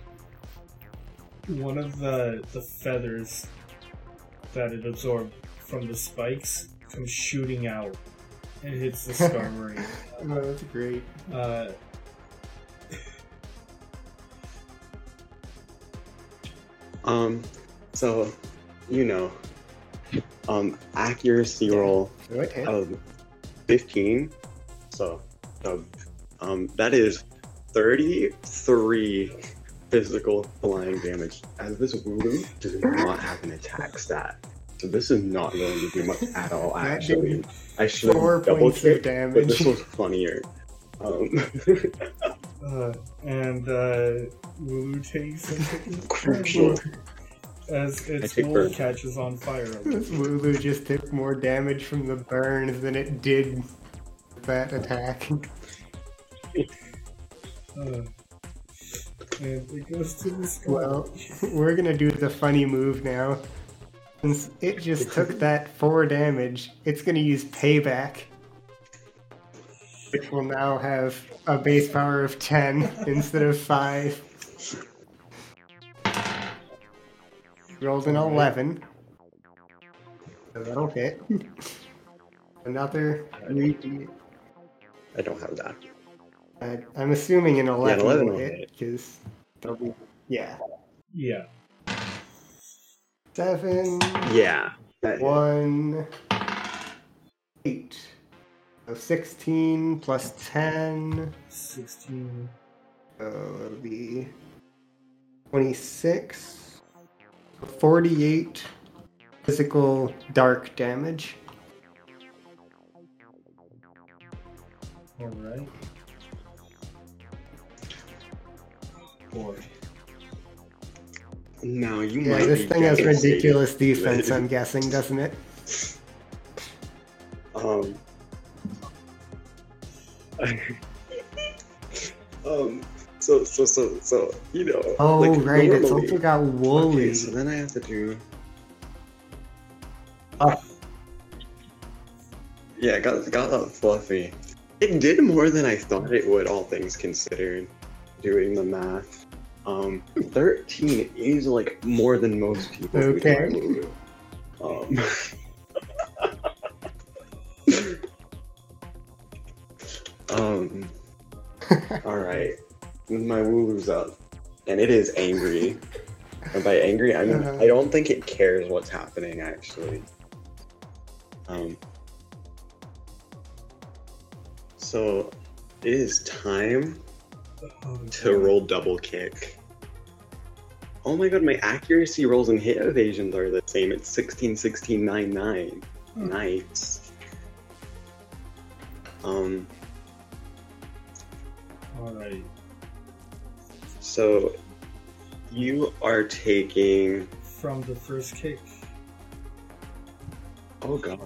one of the the feathers that it absorbed from the spikes comes shooting out and hits the Skarmory. Oh, that's great. uh, Um, so, you know, um, accuracy roll So it hit. of 15. So, um, um, that is 33 physical flying damage. As this Wooloo does not have an attack stat. So this is not going to do much at all, actually. I should have double points of checked, but damage. this was funnier. Um, uh, and uh, Wooloo takes a crucial. as its take wool catches on fire. Lulu just took more damage from the burn than it did that attack. Uh, and it goes to the skull. Well, we're gonna do the funny move now. Since it just took that four damage, it's gonna use payback. Which will now have a base power of 10 instead of 5. Rolled an 11. So that'll hit. Another 3D. I don't have that. Uh, I'm assuming an 11, 11 will will hit, hit. because they'll be. Yeah. yeah. 7. Yeah. One, eight. So 16 plus 10. 16. So it'll be 26. 48 physical dark damage. Alright. Boy. No, you Yeah, might this be thing has devastated. ridiculous defense, I'm guessing, doesn't it? Um. um. So so so so you know. Oh, like, right, it's also got woolly. Okay, so then I have to do. Oh. Yeah, got got that fluffy. It did more than I thought it would, all things considered. Doing the math, um, thirteen is like more than most people. Okay. Um. um. All right, my Wooloo's up, and it is angry. and by angry, I mean Uh-huh. I don't think it cares what's happening. Actually, um. So, it is time Oh, to roll double kick. Oh my god, my accuracy rolls and hit evasions are the same. It's 16, 16, 9, 9. Hmm. Nice. Um, Alright. so you are taking. From the first kick. Oh god.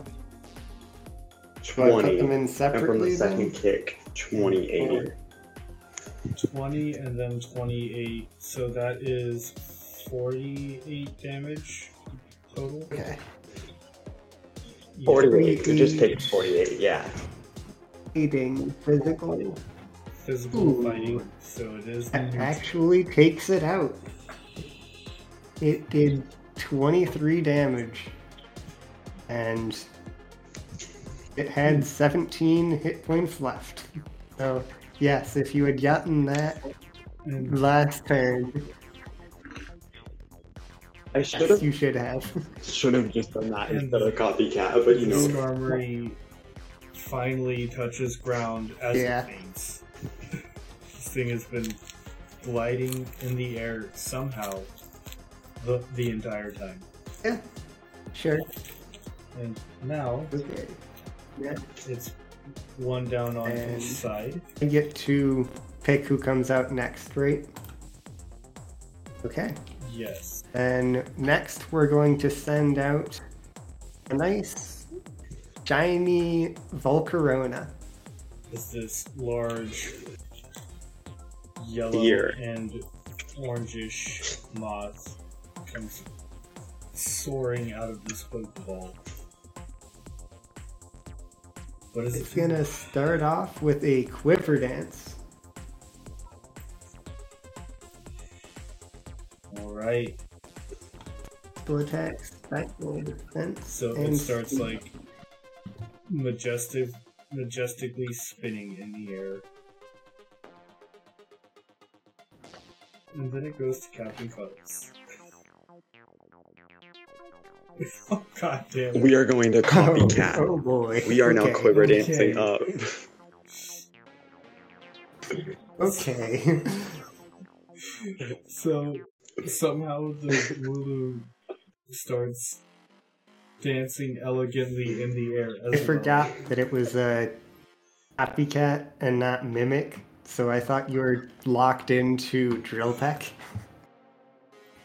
Do I put them in separately? And from separately the second then? kick, 28. 20 and then 28. So that is 48 damage total. Okay. Yeah. 48. You just take 48, yeah. Eating physical Physical Ooh. fighting. So it is the That actually takes it out. It did 23 damage. And it had 17 hit points left. So, yes, if you had gotten that mm. last turn, I should have you should have. should have just done that instead of copycat, but you know. Skarmory finally touches ground as Yeah. it faints. this thing has been gliding in the air somehow the, the entire time. yeah, sure. And now Okay. Yeah. it's one down on And- each side. I get to pick who comes out next, right? Okay. Yes. And next, we're going to send out a nice, shiny Volcarona. Is this large yellow Deer. and orangish moth comes soaring out of this Pokeball. What is It's it? gonna start off with a Quiver Dance. Alright. Full attacks, back roll defense. So it starts speed. like majestic majestically spinning in the air. And then it goes to Captain Cuts. oh god damn it. We are going to copycat. Oh, oh boy. We are now Okay, quiver okay. dancing up. Okay. So somehow the Wooloo starts dancing elegantly in the air. As I well. forgot that it was a copycat and not mimic, so I thought you were locked into Drill Peck.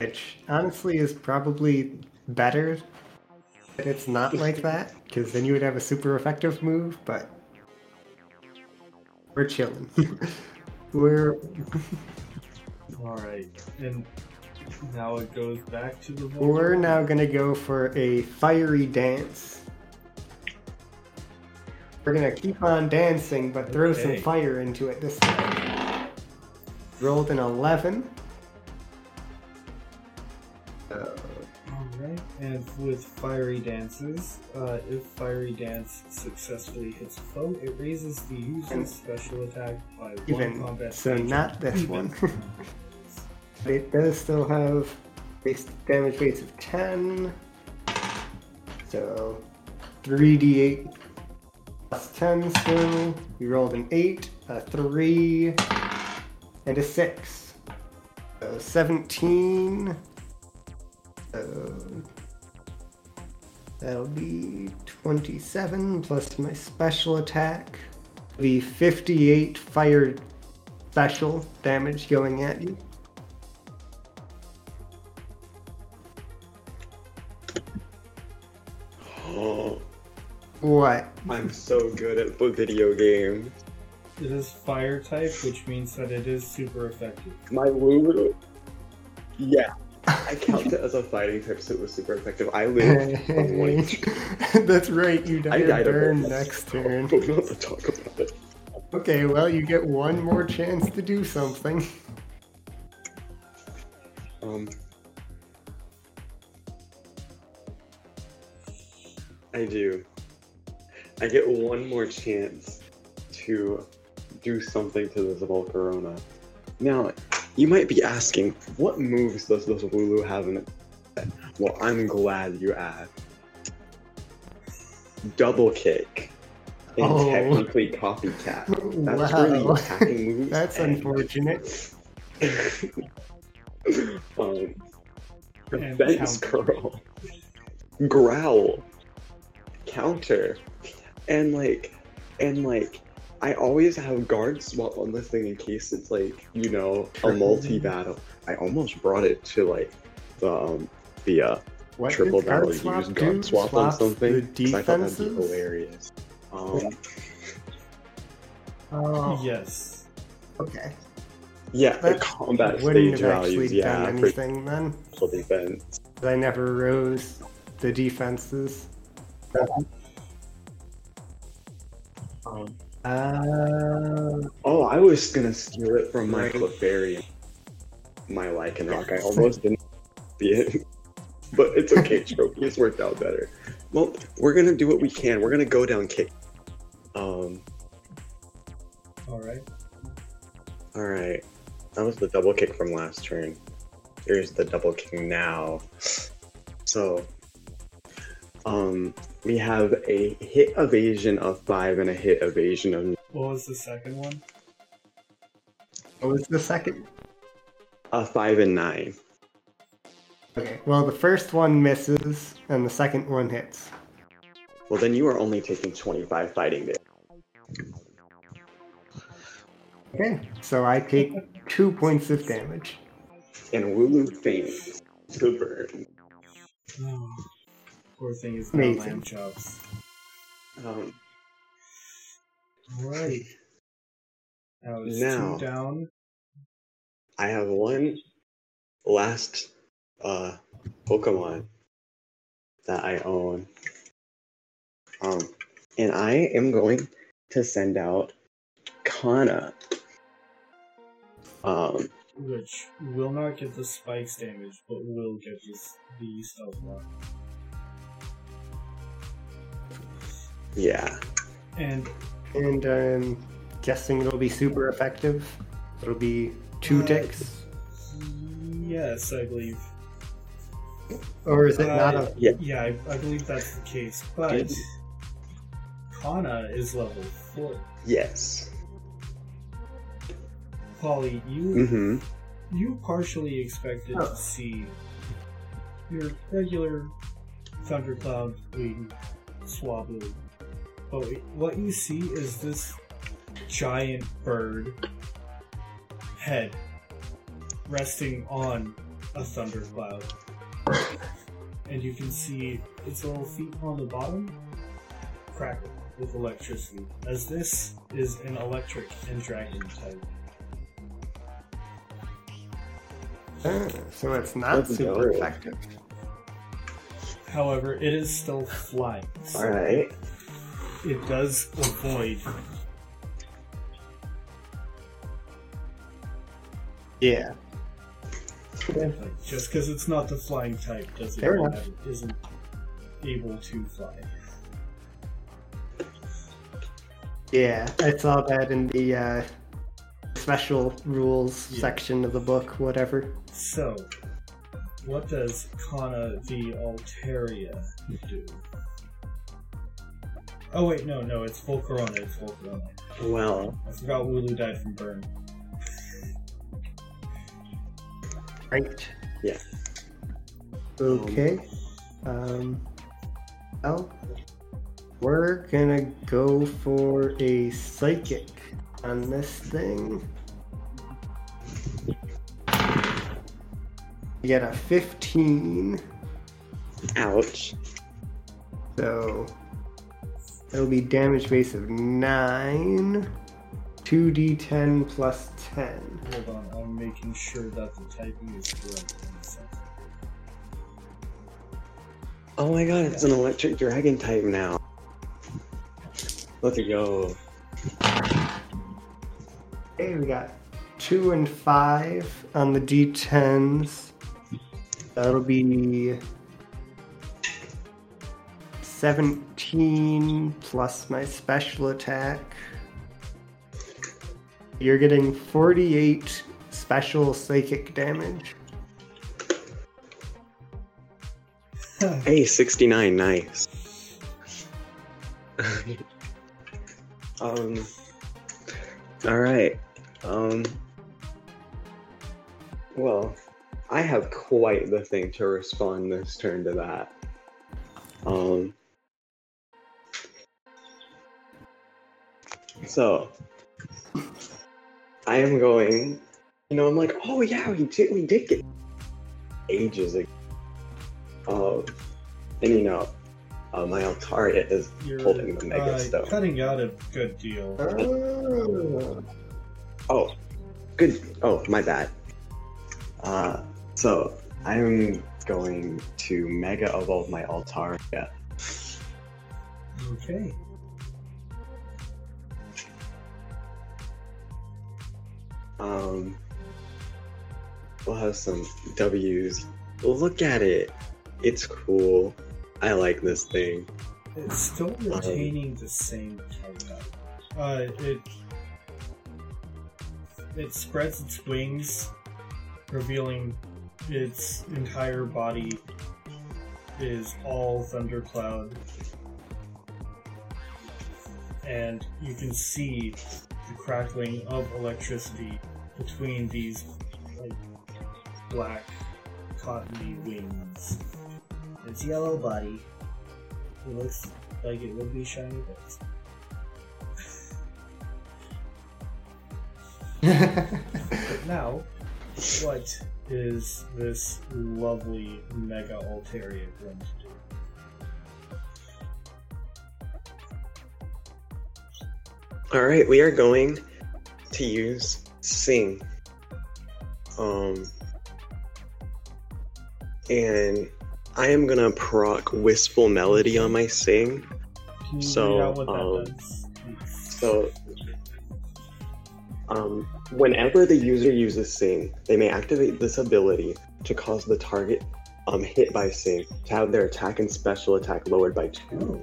which honestly is probably better that it's not like that, because then you would have a super effective move, but we're chilling. we're Alright. And now it goes back to the we're now gonna go for a fiery dance. We're gonna keep on dancing, but throw some fire into it this time. Rolled an 11. Uh, And with fiery dances, uh, if fiery dance successfully hits a foe, it raises the user's special attack by one even combat so, stage. not this Even. one. But it does still have base damage base of 10. So 3d8 plus 10 still. We rolled an 8, a 3, and a 6. So 17. So that'll be 27 plus my special attack. The 58 fire special damage going at you. Oh, What? I'm so good at the video game. It is fire type, which means that it is super effective. My Lulu. Yeah. I count it as a fighting type, so it was super effective. I lived. That's right, you I died died burn next turn. But not to talk about it. Okay, well, you get one more chance to do something. Um. I do. I get one more chance to do something to this Volcarona. Now, you might be asking, what moves does this Lulu have in it? Well, I'm glad you asked. Double kick. And Oh. technically copycat. That's wow. attacking moves. That's and- unfortunate. um, Defense curl, growl, counter, and like, and like, I always have guard swap on this thing in case it's like, you know, a multi battle. I almost brought it to like the um, the uh, What triple battle swap use do? guard swap on something. The 'cause I thought that'd be hilarious. Um, Oh, Yes. okay. yeah, the That combat Wouldn't stage have actually values, yeah, done for anything then. full defense. 'cause I never rose the defenses. Um, Uh, Oh, I was gonna steal it from my Right. Clefairy. My Lycanroc. I almost didn't see it. But it's okay, Tropius worked out better. Well, we're gonna do what we can. We're gonna go down kick. Um, Alright. alright. That was the double kick from last turn. Here's the double kick now. So, um, we have a hit evasion of five and a hit evasion of What was the second one? what was the second? A five and nine. Okay, well, the first one misses, and the second one hits. Well, then you are only taking 25 fighting damage. Okay, so I take two points of damage. And Wooloo faints to burn. Oh, poor thing is now Amazing. lamb chops. Um, Alright. Now it's Now. two down. I have one last uh, Pokemon that I own. Um, and I am going to send out Kana. Um, Which will not get the spikes damage, but will get this, the stealth rock. Yeah. And And I'm guessing it'll be super effective. It'll be two Uh, ticks. yes, I believe. Or is it not uh, a. Yeah. Yeah, I, I believe that's the case. But Did- Kana is level 4. Yes. Polly, you Mm-hmm. you partially expected Oh. to see your regular thundercloud wing swablu. But what you see is this giant bird head resting on a thundercloud. And you can see its little feet on the bottom crackle with electricity, as this is an electric and dragon type. Ah, so it's not Let's super go. effective. However, it is still flying. so Alright. It does avoid. Yeah. Like, just because it's not the flying type doesn't Fair mean enough. that it isn't able to fly. Yeah, I saw that in the uh, special rules Yeah. section of the book, whatever. So, what does Kana the Altaria do? Oh wait, no, no, it's full corona. it's Volcarona. Well, I forgot Wooloo died from burn. Right. Yeah. Okay. Um. Well, we're gonna go for a psychic on this thing. You get a 15, ouch. so it'll be damage base of 9, 2d10 plus 10. Hold on, I'm making sure that the typing is correct. in a second. Oh my god, it's an electric dragon type now. Let's go. Okay, we got two and five on the d10s. That'll be 17 plus my special attack. You're getting 48 special psychic damage. Hey, 69, nice. um, alright. Um, well, I have quite the thing to respond this turn to that. Um, so, I am going, you know, I'm like, oh yeah, we did, we did get ages ago. Um, and you know, uh, my Altaria is You're holding the Mega uh, Stone. cutting out a good deal. Oh. Oh, good. Oh, my bad. Uh, so I'm going to Mega Evolve my Altaria. Okay. Um, we'll have some W's. Look at it. It's cool. I like this thing. It's still retaining the same type. Uh, it it spreads its wings, revealing its entire body is all thundercloud, and you can see the crackling of electricity between these like black cottony wings. Its yellow body. It looks like it would be shiny bits. But now, what is this lovely Mega Altaria going to do? All right, we are going to use Sing. Um, and I am gonna proc Wistful Melody on my Sing. So, read out what that um. So, um, whenever the user uses Sing, they may activate this ability to cause the target um, hit by Sing to have their attack and special attack lowered by two.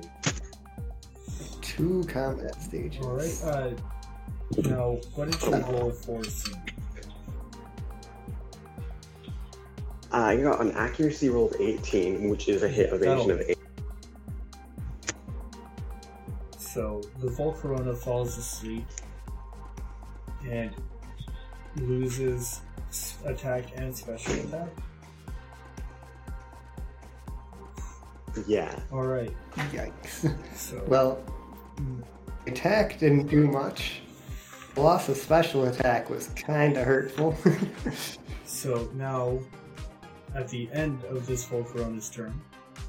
Two combat stages. Alright, uh, now, what did uh, you roll for Sing? I got an accuracy roll of 18, which is a hit evasion of 8. So the Volcarona falls asleep and loses attack and special attack. Yeah. All right. Yikes. So Well, attack didn't do much. Of special attack was kind of hurtful. so now at the end of this Volcarona's turn,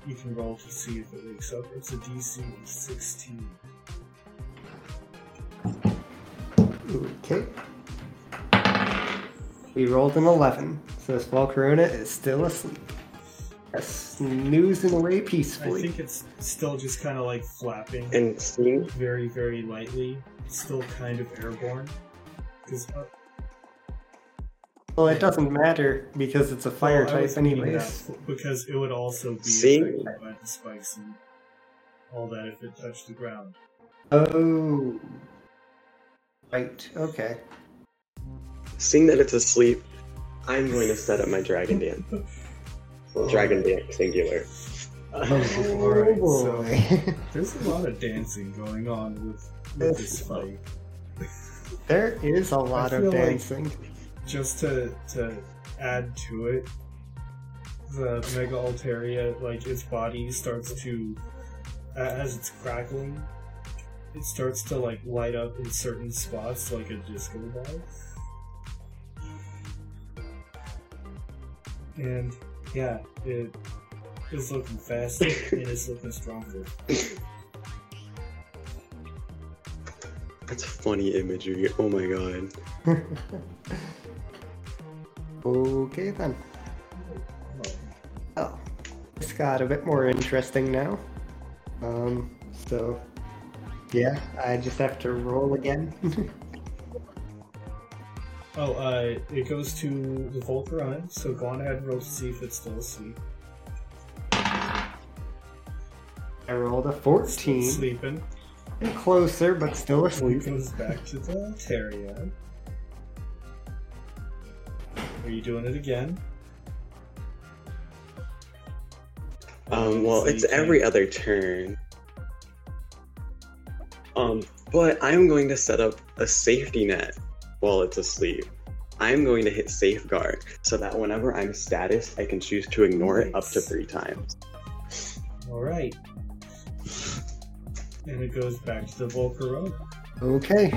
you can roll to see if it wakes up. It's a DC of 16. Okay. We rolled an 11, so this Volcarona is still asleep. Snoozing away peacefully. I think it's still just kind of like flapping And seeing very, very lightly. It's still kind of airborne. Because uh, Well, it doesn't matter because it's a fire well, type, thinking anyways. because it would also be See? affected by the spikes and all that if it touched the ground. Oh. Right, okay. seeing that it's asleep, I'm going to set up my dragon dance. Dragon dance singular. Oh, oh, alright, Oh, so- There's a lot of dancing going on with, with this fight. there is a lot of feel like- dancing. just to to add to it, the Mega Altaria, like its body starts to, a- as it's crackling, it starts to like light up in certain spots like a disco ball. And yeah, it is looking faster and it's looking stronger. That's funny imagery. Oh my god. okay then. Oh, it's got a bit more interesting now. Um, so yeah, I just have to roll again. Oh, uh, it goes to the Volcarona, so go on ahead and roll to see if it's still asleep. I rolled a 14. Sleeping. And Closer, but still It asleep. goes back to the Altaria. Are you doing it again? Um, well, So it's you every other turn. Um, but I'm going to set up a safety net while it's asleep. I'm going to hit safeguard so that whenever I'm status, I can choose to ignore it up to three times. Alright. And it goes back to the Volcarona. Okay.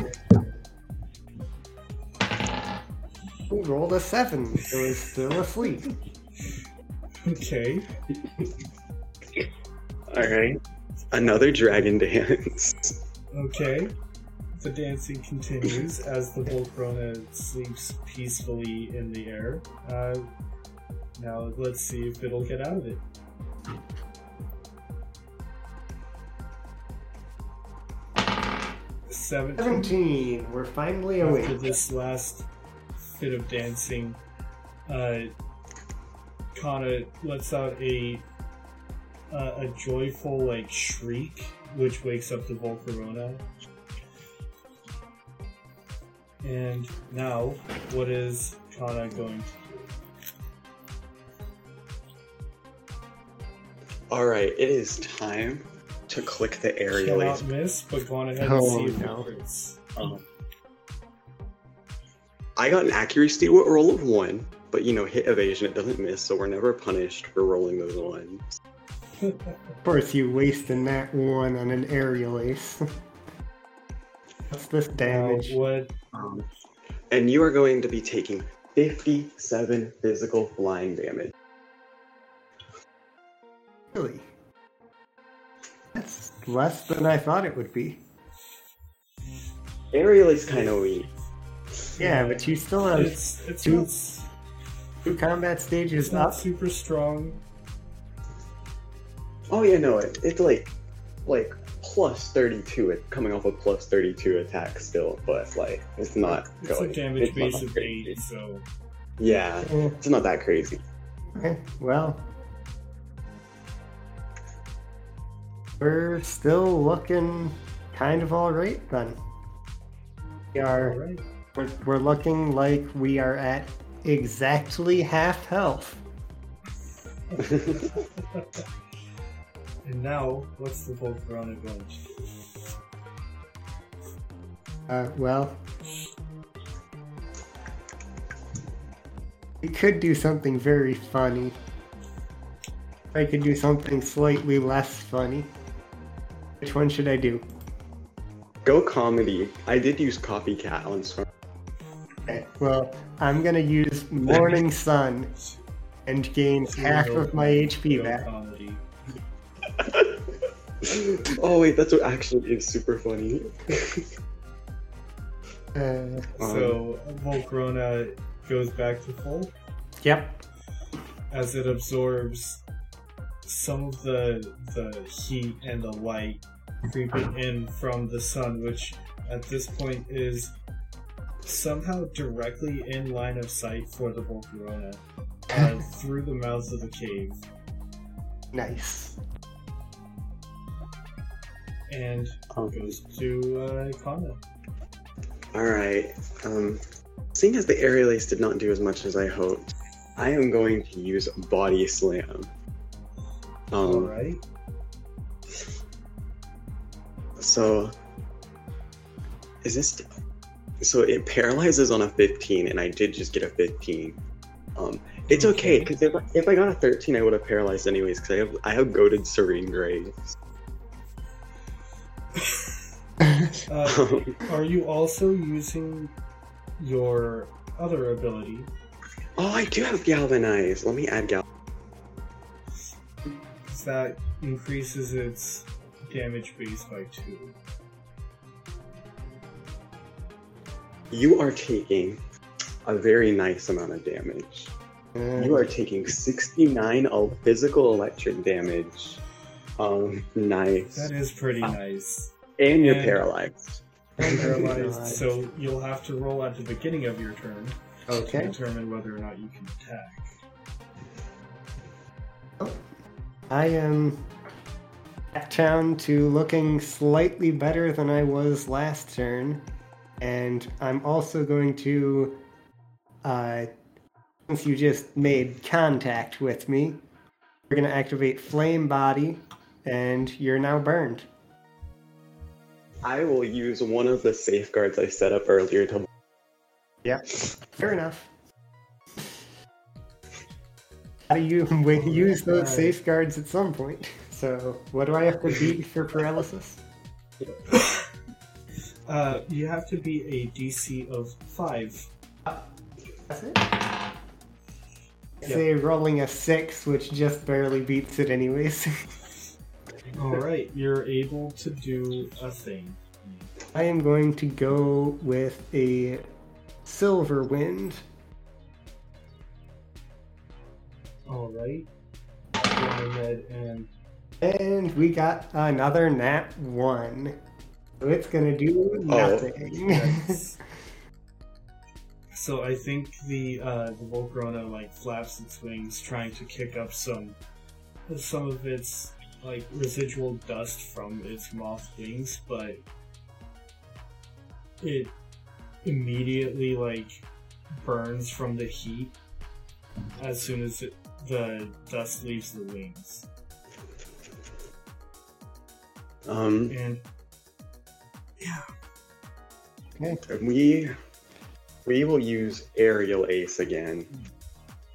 We rolled a 7, so it's still asleep. Okay. Alright. Another dragon dance. Okay. The dancing continues as the Volcarona sleeps peacefully in the air. Uh, now let's see if it'll get out of it. Seventeen. 17, we're finally After awake. this last bit of dancing, uh, Kana lets out a uh, a joyful like shriek, which wakes up the Volcarona. And now, what is Kana going to do? Alright, it is time to click the aerial Cannot ace. miss, but go on ahead and Oh, see if no. it crits. Um, I got an accuracy roll of one, but you know, hit evasion, it doesn't miss, so we're never punished for rolling those ones. Of course, you wasting that one on an aerial ace. What's this Now, damage? what Um, and you are going to be taking 57 physical flying damage. Really? That's less than I thought it would be. Aerial is kind of weak. Yeah, but you still have it's it's two- not, two combat stages it's not up. super strong. Oh yeah, no, it, it's like like plus 32, it coming off a plus 32 attack still, but like it's not going. It's going. a damage it's base of crazy. eight, so Yeah, Eh, it's not that crazy. okay, well. We're still looking kind of alright then. We are alright. we're, we're looking like we are at exactly half health. And now, what's the Volcarona going to do? Uh, well, we could do something very funny. I could do something slightly less funny. Which one should I do? Go comedy. I did use copycat on Storm. Okay, well, I'm gonna use Morning Sun and gain half of my HP No back. Comedy. oh wait, that's what actually is super funny. Uh, So Volcarona goes back to full yep. as it absorbs some of the the heat and the light creeping in from the sun, which at this point is somehow directly in line of sight for the Volcarona uh, through the mouths of the cave. Nice. And goes to uh, Kana. all right. Um, seeing as the aerial ace did not do as much as I hoped, I am going to use body slam. Um, Alright. So, is this? So it paralyzes on a 15, and I did just get a 15. Um, it's okay Okay. because if, I- if I got a 13, I would have paralyzed anyways. Because I have I have goaded serene grace. Uh, are you also using your other ability? oh, I do have galvanize. Let me add gal. That increases its damage base by two. You are taking a very nice amount of damage. You are taking 69 of physical electric damage. Um, nice. That is pretty nice. and you're and- paralyzed. And paralyzed, Paralyzed. so you'll have to roll at the beginning of your turn to determine whether or not you can attack. I am back down to looking slightly better than I was last turn, and I'm also going to, uh, since you just made contact with me, we're going to activate Flame Body, and you're now burned. I will use one of the safeguards I set up earlier to. Yep, fair enough. How do you we use those safeguards at some point? So, what do I have to beat for paralysis? Uh, you have to be a DC of five. That's it. Say rolling a six, which just barely beats it, anyways. All right, you're able to do a thing. I am going to go with a silver wind. All right. Go ahead and And we got another nat one. So it's gonna do nothing. Yes. so I think the uh, the Volcarona like flaps its wings, trying to kick up some some of its like residual dust from its moth wings, but it immediately like burns from the heat as soon as it, the dust leaves the wings, Um, and yeah. Okay. we we will use aerial ace again.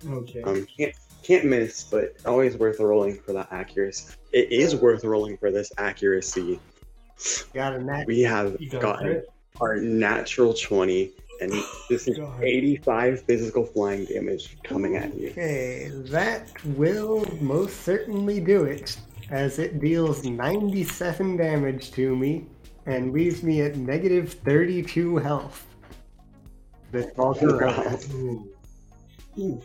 okay. Um, can't can't miss, but always worth rolling for that accuracy. It is worth rolling for this accuracy. got a nat. We have got gotten our natural 20, and this is 85 physical flying damage coming at you. Okay, that will most certainly do it, as it deals 97 damage to me and leaves me at negative 32 health. This. Ooh. Ooh.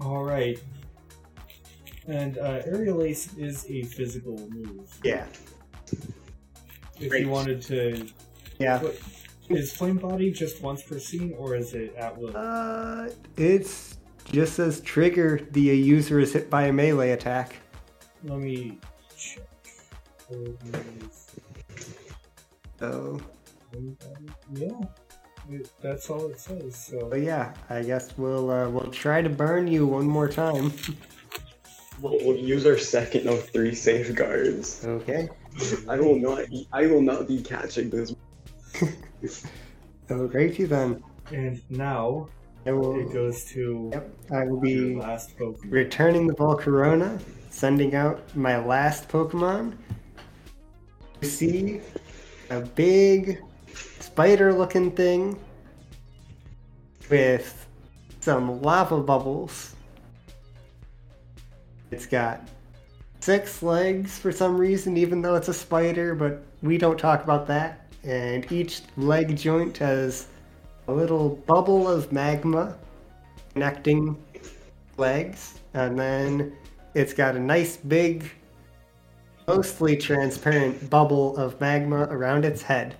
All right. And uh, aerial ace is a physical move. Yeah, If Great. you wanted to, yeah. what, is flame body just once per scene, or is it at will? Uh, it's just says trigger the user is hit by a melee attack. Let me check. Oh. Yeah, it, that's all it says. So but yeah, I guess we'll uh, we'll try to burn you one more time. We'll, we'll use our second of three safeguards. Okay. I will not. I will not be catching this. So oh, great, you then. and now I will. it goes to Yep, I will be last Pokemon. returning the Volcarona, sending out my last Pokemon. You see a big spider looking thing with some lava bubbles It's got six legs for some reason, even though it's a spider, but we don't talk about that. And each leg joint has a little bubble of magma connecting legs, and then it's got a nice big, mostly transparent bubble of magma around its head.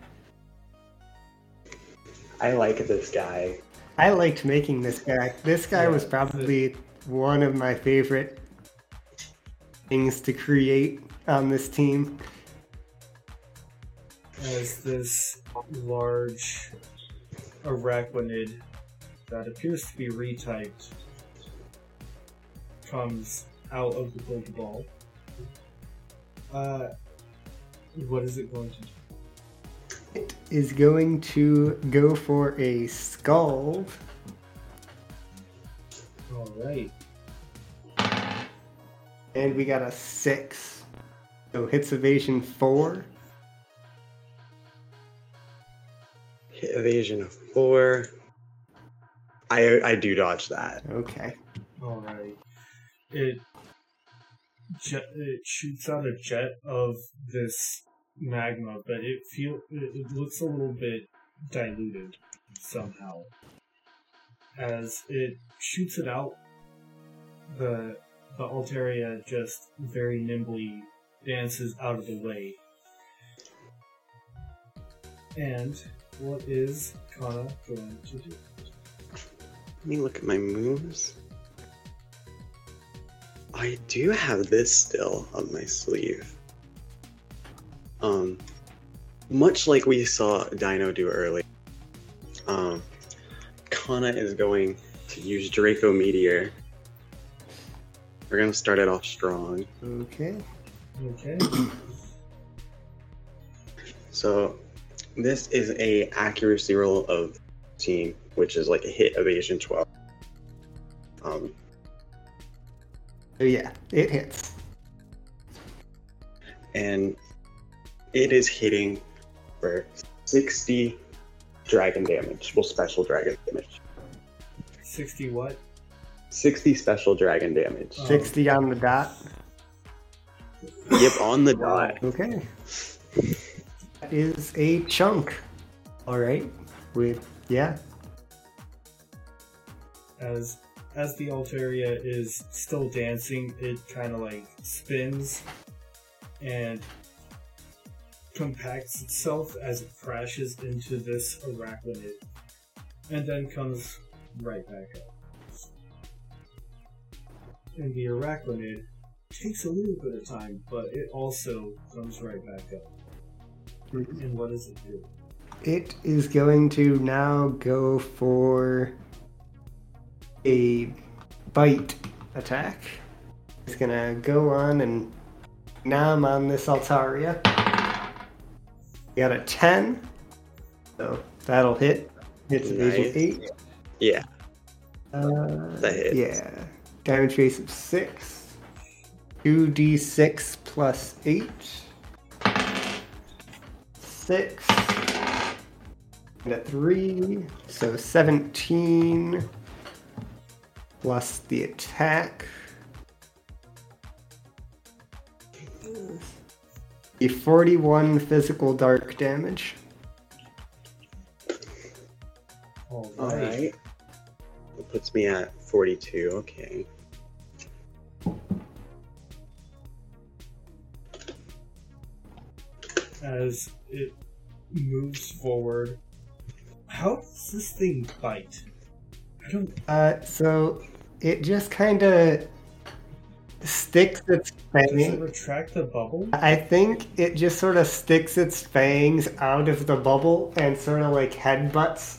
I like this guy. I liked making this guy. This guy Yeah, was probably one of my favorite things to create on this team. as this large arachnid that appears to be retyped comes out of the gold ball. Uh, what is it going to do? It is going to go for a scald. All right. And we got a six. So hits evasion four. Hit evasion of four. I I do dodge that. Okay. All right. It jet, it shoots out a jet of this magma, but it feel it, it looks a little bit diluted somehow. As it shoots it out, the the Altaria just very nimbly dances out of the way. And what is Kana going to do? Let me look at my moves. I do have this still on my sleeve. Um, much like we saw Dino do earlier, um, Kana is going to use Draco Meteor. We're gonna start it off strong. Okay. Okay. So, this is a accuracy roll of team, which is like a hit evasion twelve. Um, So yeah, it hits. and it is hitting for 60 dragon damage. Well, special dragon damage. 60 what? 60 special dragon damage. Oh. 60 on the dot. Yep, on the dot. Okay. That is a chunk. Alright. We yeah. as as the Altaria is still dancing, it kind of like spins and compacts itself as it crashes into this arachnid, and then comes right back up. And the arachnid takes a little bit of time, but it also comes right back up. And what does it do? It is going to now go for a bite attack. It's gonna go on and now I'm on this Altaria. Got a 10. So that'll hit. Hits evasion Nice. 8. Yeah, Uh, that hits. yeah. Damage base of 6. 2d6 plus 8. 6. And a 3. So 17. Plus the attack. A 41 physical dark damage. All All right. right. It puts me at 42. Okay. As it moves forward. How does this thing bite? I don't. Uh, so it just kind of sticks its fangs. Does it retract the bubble? I think it just sort of sticks its fangs out of the bubble and sort of like headbutts.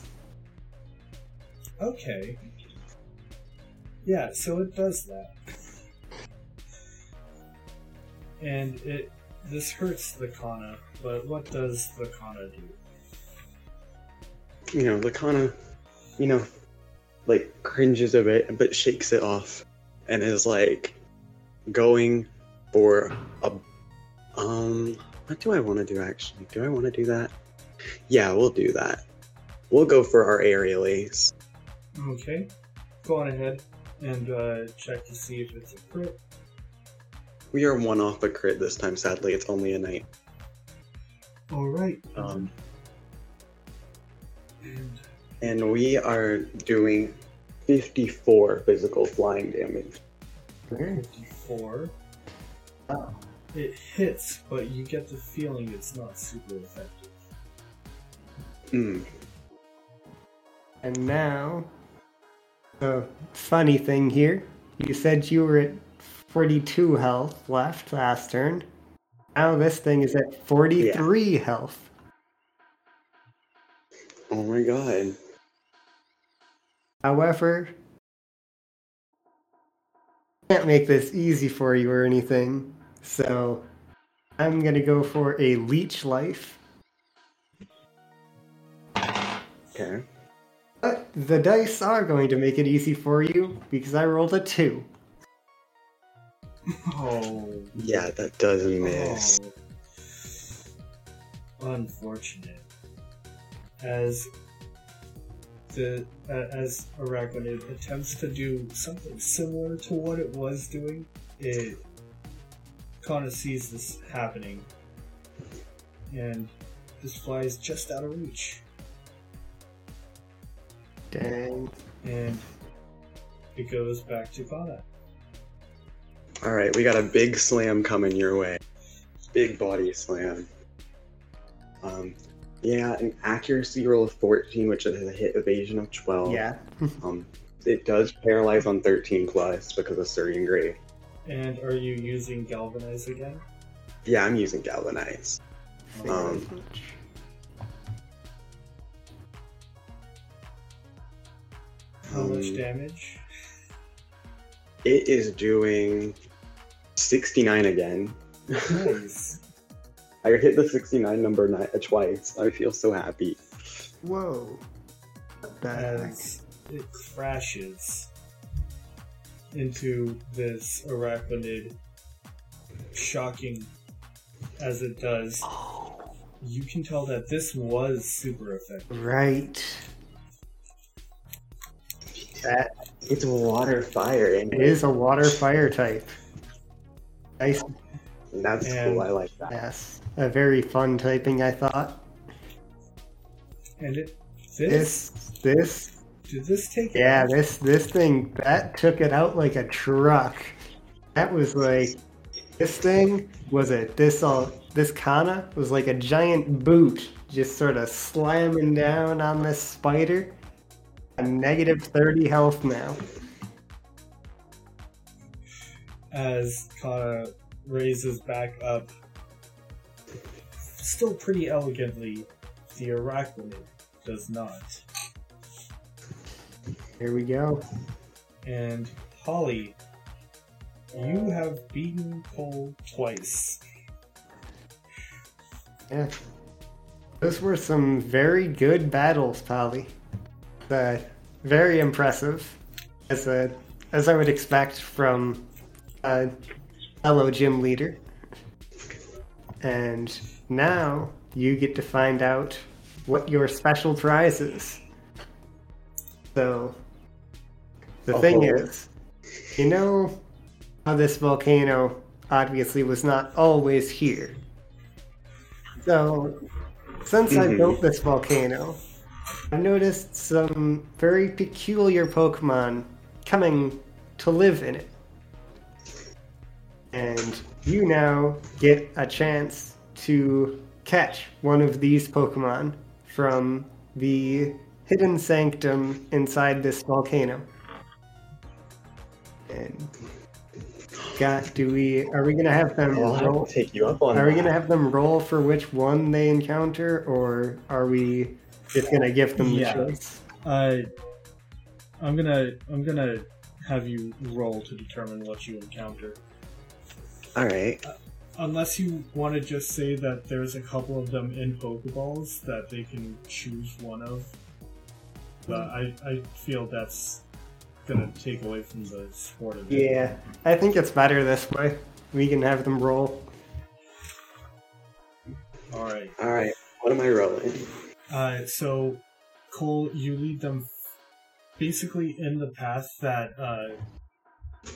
Okay. Yeah, so it does that. And it. This hurts the Kana, but what does the Kana do? You know, the Kana, you know, like cringes a bit, but shakes it off and is like going for a. Um, what do I want to do actually? Do I want to do that? Yeah, we'll do that. We'll go for our aerial ace. Okay. Go on ahead and uh, check to see if it's a crit. We are one off a crit this time. Sadly, it's only a night. All right. Um, and and we are doing 54 physical flying damage. 54. It hits, but you get the feeling it's not super effective. Hmm. And now, the funny thing here, you said you were at 42 health left last turn. Now this thing is at 43 health. Oh my god. However, can't make this easy for you or anything, so I'm gonna go for a leech life. Okay. But the dice are going to make it easy for you because I rolled a two. Oh. Yeah, that doesn't miss. Oh. Unfortunate. As the uh, as Arachnid attempts to do something similar to what it was doing, it kind of sees this happening and this flies just out of reach. Dang. And it goes back to Kana. All right, we got a big slam coming your way. Big body slam. Um, yeah, an accuracy roll of 14, which is a hit evasion of 12. Yeah. Um, it does paralyze on 13 plus because of Serene Grace. And are you using Galvanize again? Yeah, I'm using Galvanize. Um, How much Um, damage? It is doing 69 again. Nice. I hit the 69 number ni- uh, twice. I feel so happy. Whoa. What as it crashes into this arachnid, shocking as it does. You can tell that this was super effective. Right. That It's water fire, and is a water fire type. Nice. that's And- cool. I like that. Yes. A very fun typing, I thought. And it this, This, this, did this take yeah, out? this, this thing, that took it out like a truck. That was like, this thing was it. This all, this kana was like a giant boot, just sort of slamming down on this spider. A negative 30 health now. As Kana raises back up, still pretty elegantly. The arachnid does not. Here we go. And Polly, you have beaten Cole twice. Yeah. Those were some very good battles, Polly. Uh, very impressive, as a as I would expect from fellow gym leader. And now you get to find out what your special prize is. So the thing Oh. is, you know how this volcano obviously was not always here. So, since I Mhm. built this volcano, I've noticed some very peculiar Pokemon coming to live in it. And you now get a chance to catch one of these Pokemon from the hidden sanctum inside this volcano. And got do we are we gonna have them I'll have roll to take you up on are we gonna have them roll for which one they encounter, or are we just gonna give them Yeah. the choice? Uh, I'm gonna I'm gonna have you roll to determine what you encounter. All right. Unless you want to just say that there's a couple of them in Pokeballs that they can choose one of. But I, I feel that's gonna take away from the sport of it. Yeah, I think it's better this way. We can have them roll. Alright. All right. What am I rolling? Uh, so, Cole, you lead them basically in the path that uh,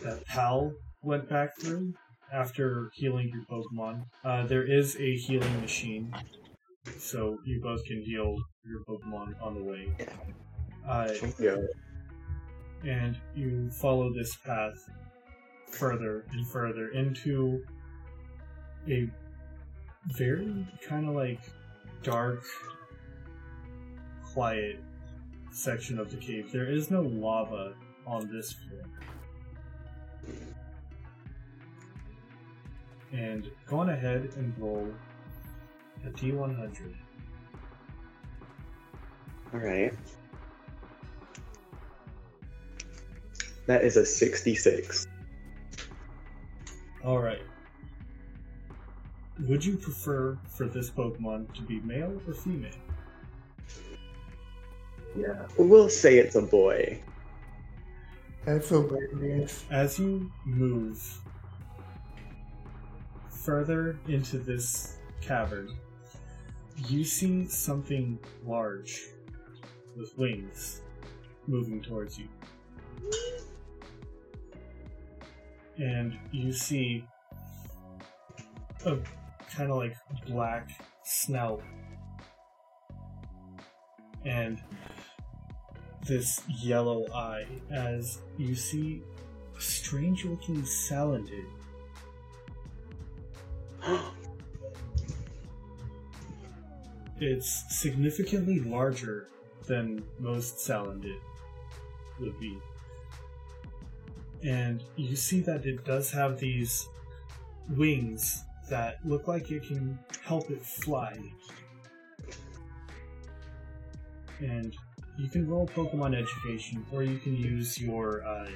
that Pal went back through. After healing your Pokemon, uh, there is a healing machine, so you both can heal your Pokemon on the way. Uh, Yeah. and you follow this path further and further into a very kind of like dark, quiet section of the cave. There is no lava on this floor. And go on ahead and roll a D100. All right. That is a 66. Alright. Would you prefer for this Pokemon to be male or female? Yeah. We'll say it's a boy. That's hilarious. As you move further into this cavern, you see something large with wings moving towards you. And you see a kind of like black snout and this yellow eye as you see a strange looking Salandit It's significantly larger than most Salandit would be. And you see that it does have these wings that look like it can help it fly. And you can roll Pokemon Education, or you can use your uh,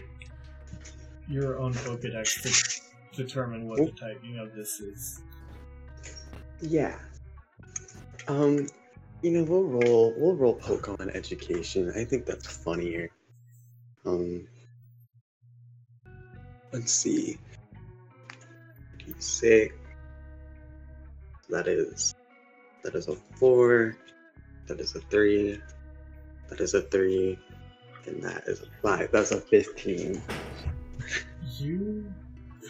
your own Pokedex to determine what the typing of this is. Yeah. Um, you know, we'll roll we'll roll Pokemon education. I think that's funnier. Um let's see. Six. That is that is a four. That is a three. That is a three. And that is a five. That's a fifteen. You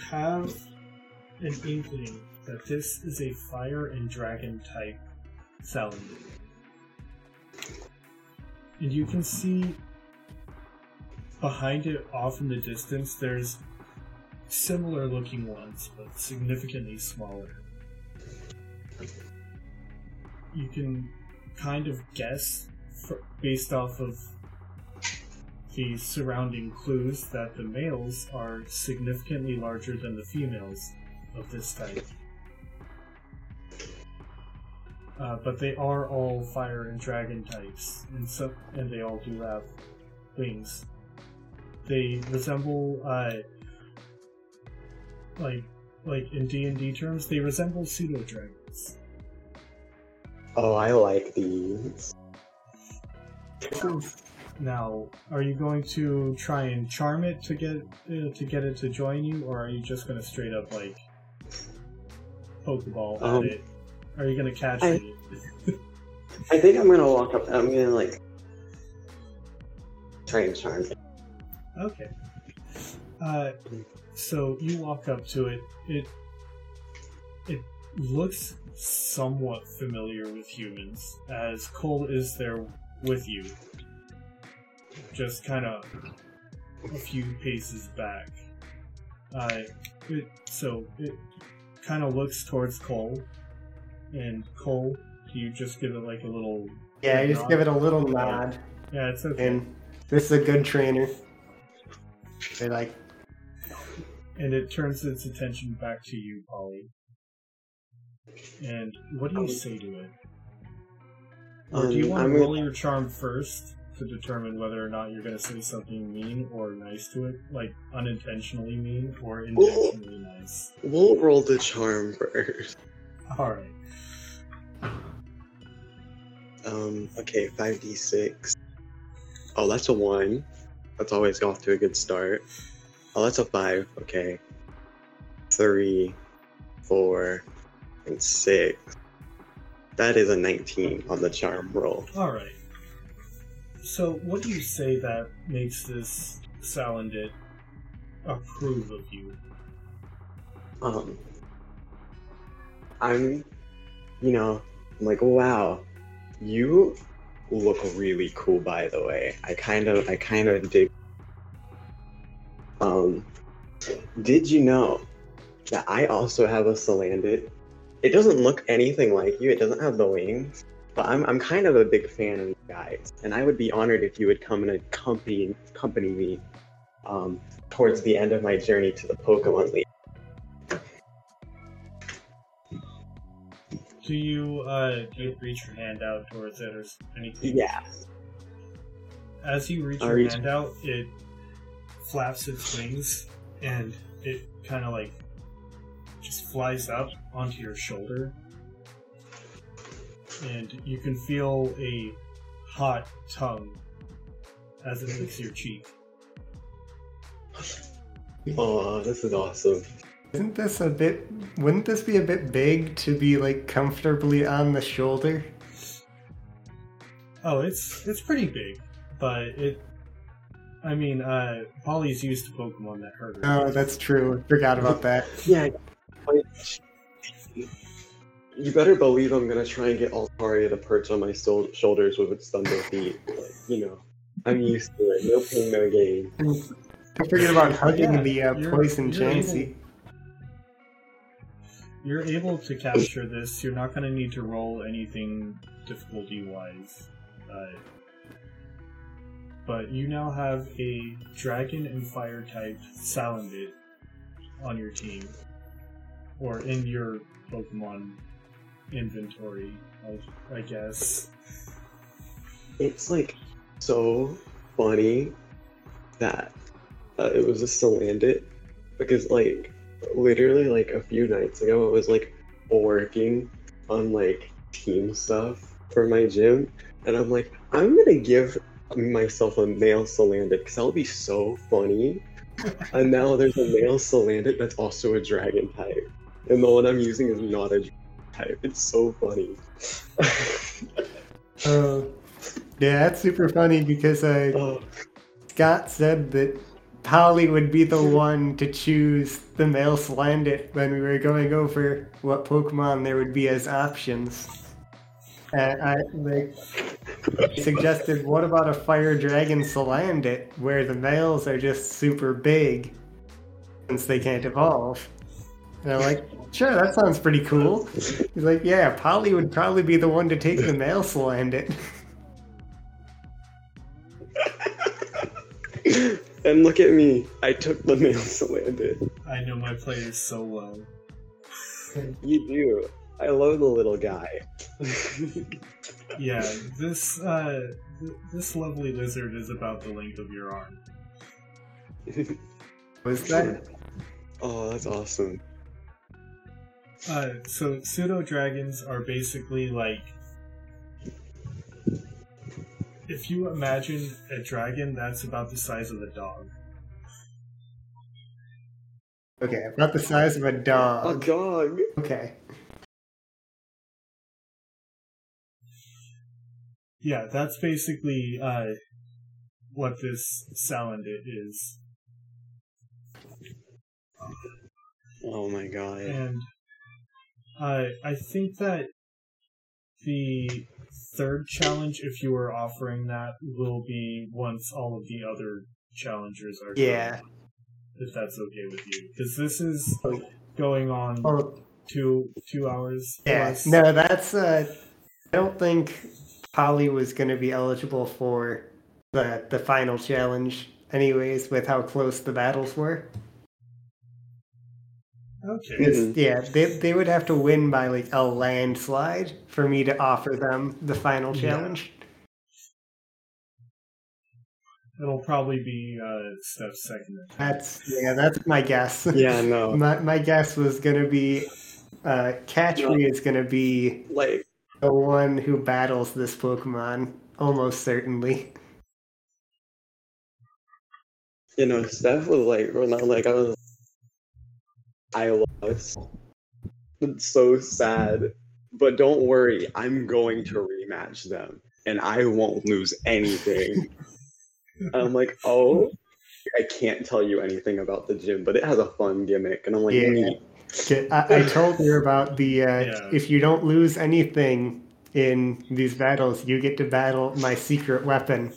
have an inkling that this is a fire and dragon type salamander. And you can see behind it, off in the distance, there's similar looking ones, but significantly smaller. You can kind of guess, fr based off of the surrounding clues, that the males are significantly larger than the females of this type. Uh, but they are all fire and dragon types, and so and they all do have wings. They resemble, uh, like like in D and D terms, they resemble pseudo dragons. Oh, I like these. Now, are you going to try and charm it to get uh, to get it to join you, or are you just going to straight up like Pokeball Um, at it? Are you going to catch I- it? I think I'm gonna walk up I'm gonna like try and charm it. Okay. Uh, so you walk up to it. It it looks somewhat familiar with humans, as Cole is there with you, just kind of a few paces back. Uh, it, so it kind of looks towards Cole, and Cole, do you just give it like a little? Yeah, I just give it a little nod, Yeah, it's okay. and this is a good trainer. They like, and it turns its attention back to you, Polly. And what do you say to it? Or do you Um, want I'm to gonna- roll your charm first to determine whether or not you're going to say something mean or nice to it, like unintentionally mean or intentionally nice? We'll roll the charm first. All right. Um, okay, 5d6. Oh, that's a 1. That's always off to a good start. Oh, that's a 5. Okay. 3, 4, and 6. That is a 19 on the charm roll. All right. So, what do you say that makes this Salandit approve of you? Um, I'm, you know, I'm like, wow, you look really cool. By the way, I kind of, I kind of dig. Um, did you know that I also have a Salandit? It doesn't look anything like you. It doesn't have the wings, but I'm, I'm kind of a big fan of you guys, and I would be honored if you would come and accompany, accompany me um, towards the end of my journey to the Pokemon League. Do you uh do you reach your hand out towards it or anything? Yeah. As you reach I'll your reach- hand out, it flaps its wings and it kind of like just flies up onto your shoulder. And you can feel a hot tongue as it licks your cheek. Oh, this is awesome. Isn't this a bit? Wouldn't this be a bit big to be like comfortably on the shoulder? Oh, it's it's pretty big, but it. I mean, uh, Polly's used to Pokemon that hurt her. Oh, that's true. Forgot about that. Yeah. But- You better believe I'm gonna try and get Altaria to perch on my sol- shoulders with its thunder feet. Like, you know, I'm used to it. No pain, no gain. Don't forget about hugging Yeah, the uh, you're- poison you're Chansey. You're able to capture this. You're not going to need to roll anything difficulty wise. Uh, but you now have a dragon and fire type Salandit on your team. Or in your Pokemon inventory, I, I guess. It's like so funny that uh, it was a Salandit because like literally like a few nights ago I was like working on like team stuff for my gym and I'm like I'm gonna give myself a male Salandit because that'll be so funny and now there's a male Salandit that's also a dragon type and the one I'm using is not a type it's so funny Oh, yeah, that's super funny because uh, oh. Scott said that Polly would be the one to choose the male Salandit when we were going over what Pokemon there would be as options. And I like suggested, what about a Fire Dragon Salandit, where the males are just super big since they can't evolve? And I'm like, sure, that sounds pretty cool. He's like, yeah, Polly would probably be the one to take the mail male Salandit. and look at me. I took the mail male Salandit. I know my players so well. You do. I love the little guy. Yeah, this uh, th- this lovely lizard is about the length of your arm. Was that? oh, that's awesome. Uh, so pseudo dragons are basically like if you imagine a dragon that's about the size of a dog. Okay, about the size of a dog. A dog. dog. Okay. Yeah, that's basically uh, what this Salandit is. Oh my god. And uh, I think that the third challenge, if you were offering that, will be once all of the other challengers are Yeah. done. If that's okay with you, because this is going on two two hours. yeah. plus. No, that's. Uh, I don't think Polly was going to be eligible for the the final challenge, anyways, with how close the battles were. Okay. It's, Mhm. Yeah, they they would have to win by like a landslide for me to offer them the final Yeah. challenge. It'll probably be uh, Steph's second attempt. That's yeah, that's my guess. Yeah, no. my my guess was gonna be uh Katri is gonna be Like, the one who battles this Pokemon, almost certainly. you know, Steph was like, or not like, I was, I lost. It's so sad. But don't worry, I'm going to rematch them, and I won't lose anything. and I'm like, oh, I can't tell you anything about the gym, but it has a fun gimmick. And I'm like, Yeah. neat. I, I told you about the uh, Yeah. if you don't lose anything in these battles, you get to battle my secret weapon.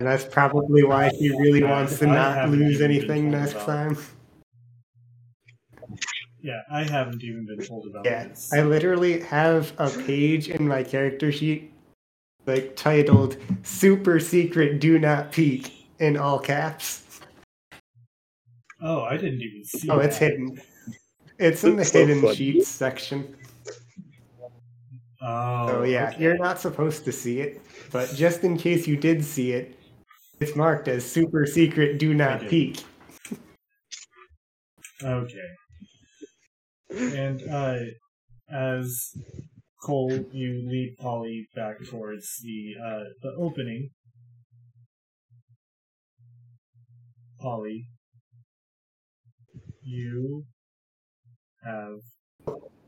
And that's probably why she really wants to not lose anything next time. Yeah, I haven't even been told about Yeah, this. I literally have a page in my character sheet like titled "Super Secret Do Not Peek" in all caps. Oh, I didn't even see. Oh, it's hidden. It's in the so hidden funny. sheets section. Oh, So yeah, okay. you're not supposed to see it, but just in case you did see it, it's marked as super secret. Do not peek. Okay. And uh, as Cole, you lead Polly back towards the uh, the opening. Polly, you have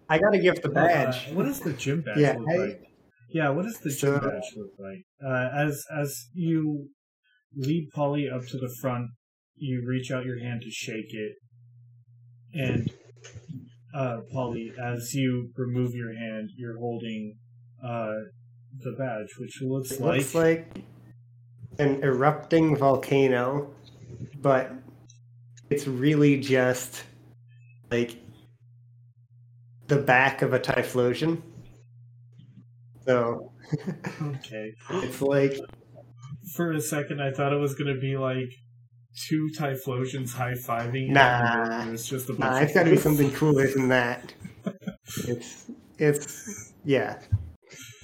I gotta give the badge. Uh, what does the gym badge Yeah, look I- like? Yeah, what does the gym So- badge look like? Uh, as as you lead Polly up to the front, you reach out your hand to shake it, and uh, Polly, as you remove your hand, you're holding uh, the badge, which looks It like, looks like an erupting volcano, but it's really just like the back of a typhlosion. So okay. it's like For a second, I thought it was gonna be like two Typhlosions high fiving. Nah. it was just a bunch nah, of it's got to be something cooler than that. It's it's yeah.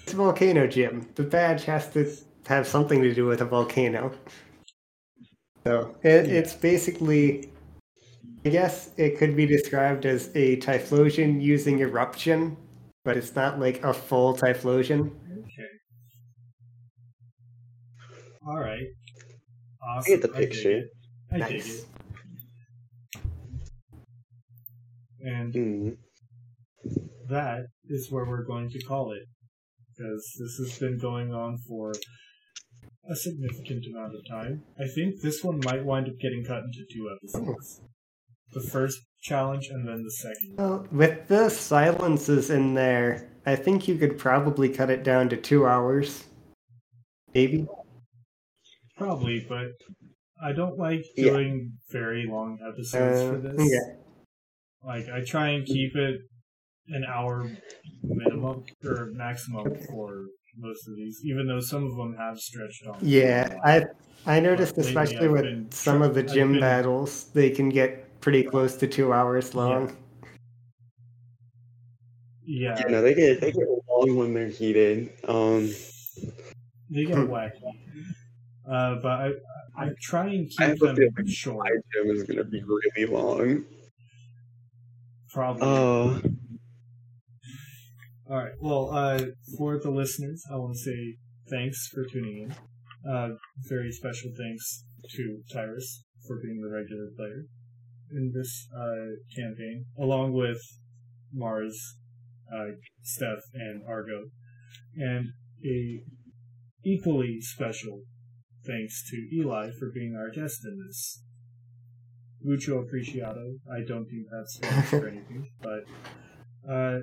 It's a volcano, gym. The badge has to have something to do with a volcano. So it, Yeah. it's basically, I guess it could be described as a typhlosion using eruption, but it's not like a full typhlosion. Okay. All right. I Awesome. get the dig picture. I dig Nice. it. And Mm. that is where we're going to call it. Because this has been going on for a significant amount of time. I think this one might wind up getting cut into two episodes. The first challenge and then the second. Well, with the silences in there, I think you could probably cut it down to two hours. Maybe. Probably, but I don't like Yeah. doing very long episodes Uh, for this. yeah. Like I try and keep it an hour minimum or maximum for most of these, even though some of them have stretched on. Yeah, I I noticed Lately especially with been some of the gym been- battles, they can get pretty close to two hours long. Yeah, Yeah, no, they get they get long when they're heated. Um, they get Hmm. wacky. Uh, but I I try and keep a them short. my gym is gonna be really long. Probably. Oh, All right. Well, uh, for the listeners, I want to say thanks for tuning in. Uh, very special thanks to Tyrus for being the regular player in this uh, campaign, along with Mars, uh, Steph, and Argo, and a equally special thanks to Eli for being our guest in this. Mucho apreciado. I don't think that's Spanish for anything, but uh,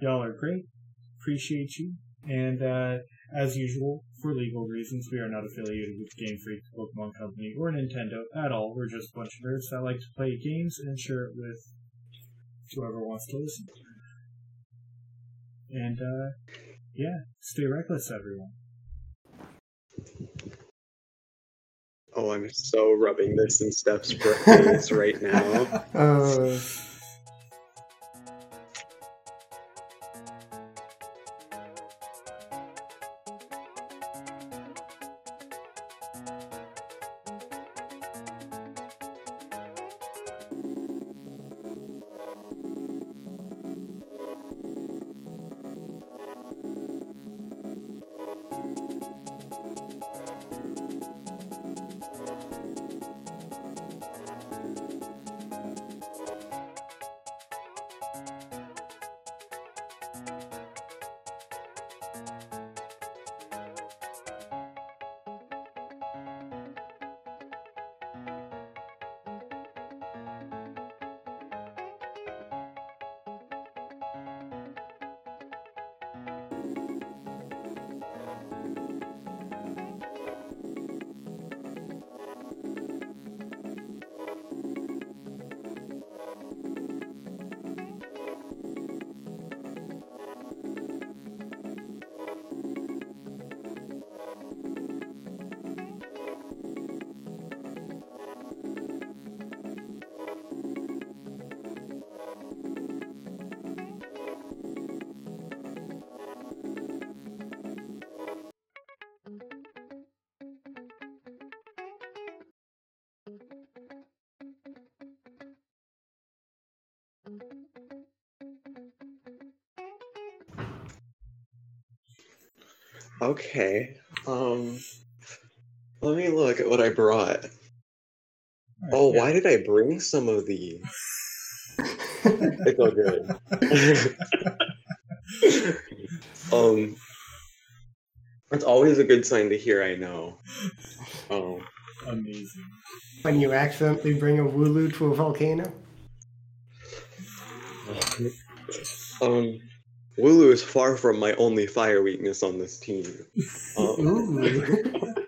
y'all are great. Appreciate you. And uh, as usual, for legal reasons, we are not affiliated with Game Freak, Pokemon Company, or Nintendo at all. We're just a bunch of nerds that like to play games and share it with whoever wants to listen. And uh, yeah, stay reckless, everyone. Oh, I'm so rubbing this in Steph's face right now. Uh, Okay. Um. Let me look at what I brought. Alright, Oh, yeah. why did I bring some of these? It's all good. um. It's always a good sign to hear. I know. Oh. Amazing. when you accidentally bring a Wooloo to a volcano. Um. Far from my only fire weakness on this team. Um.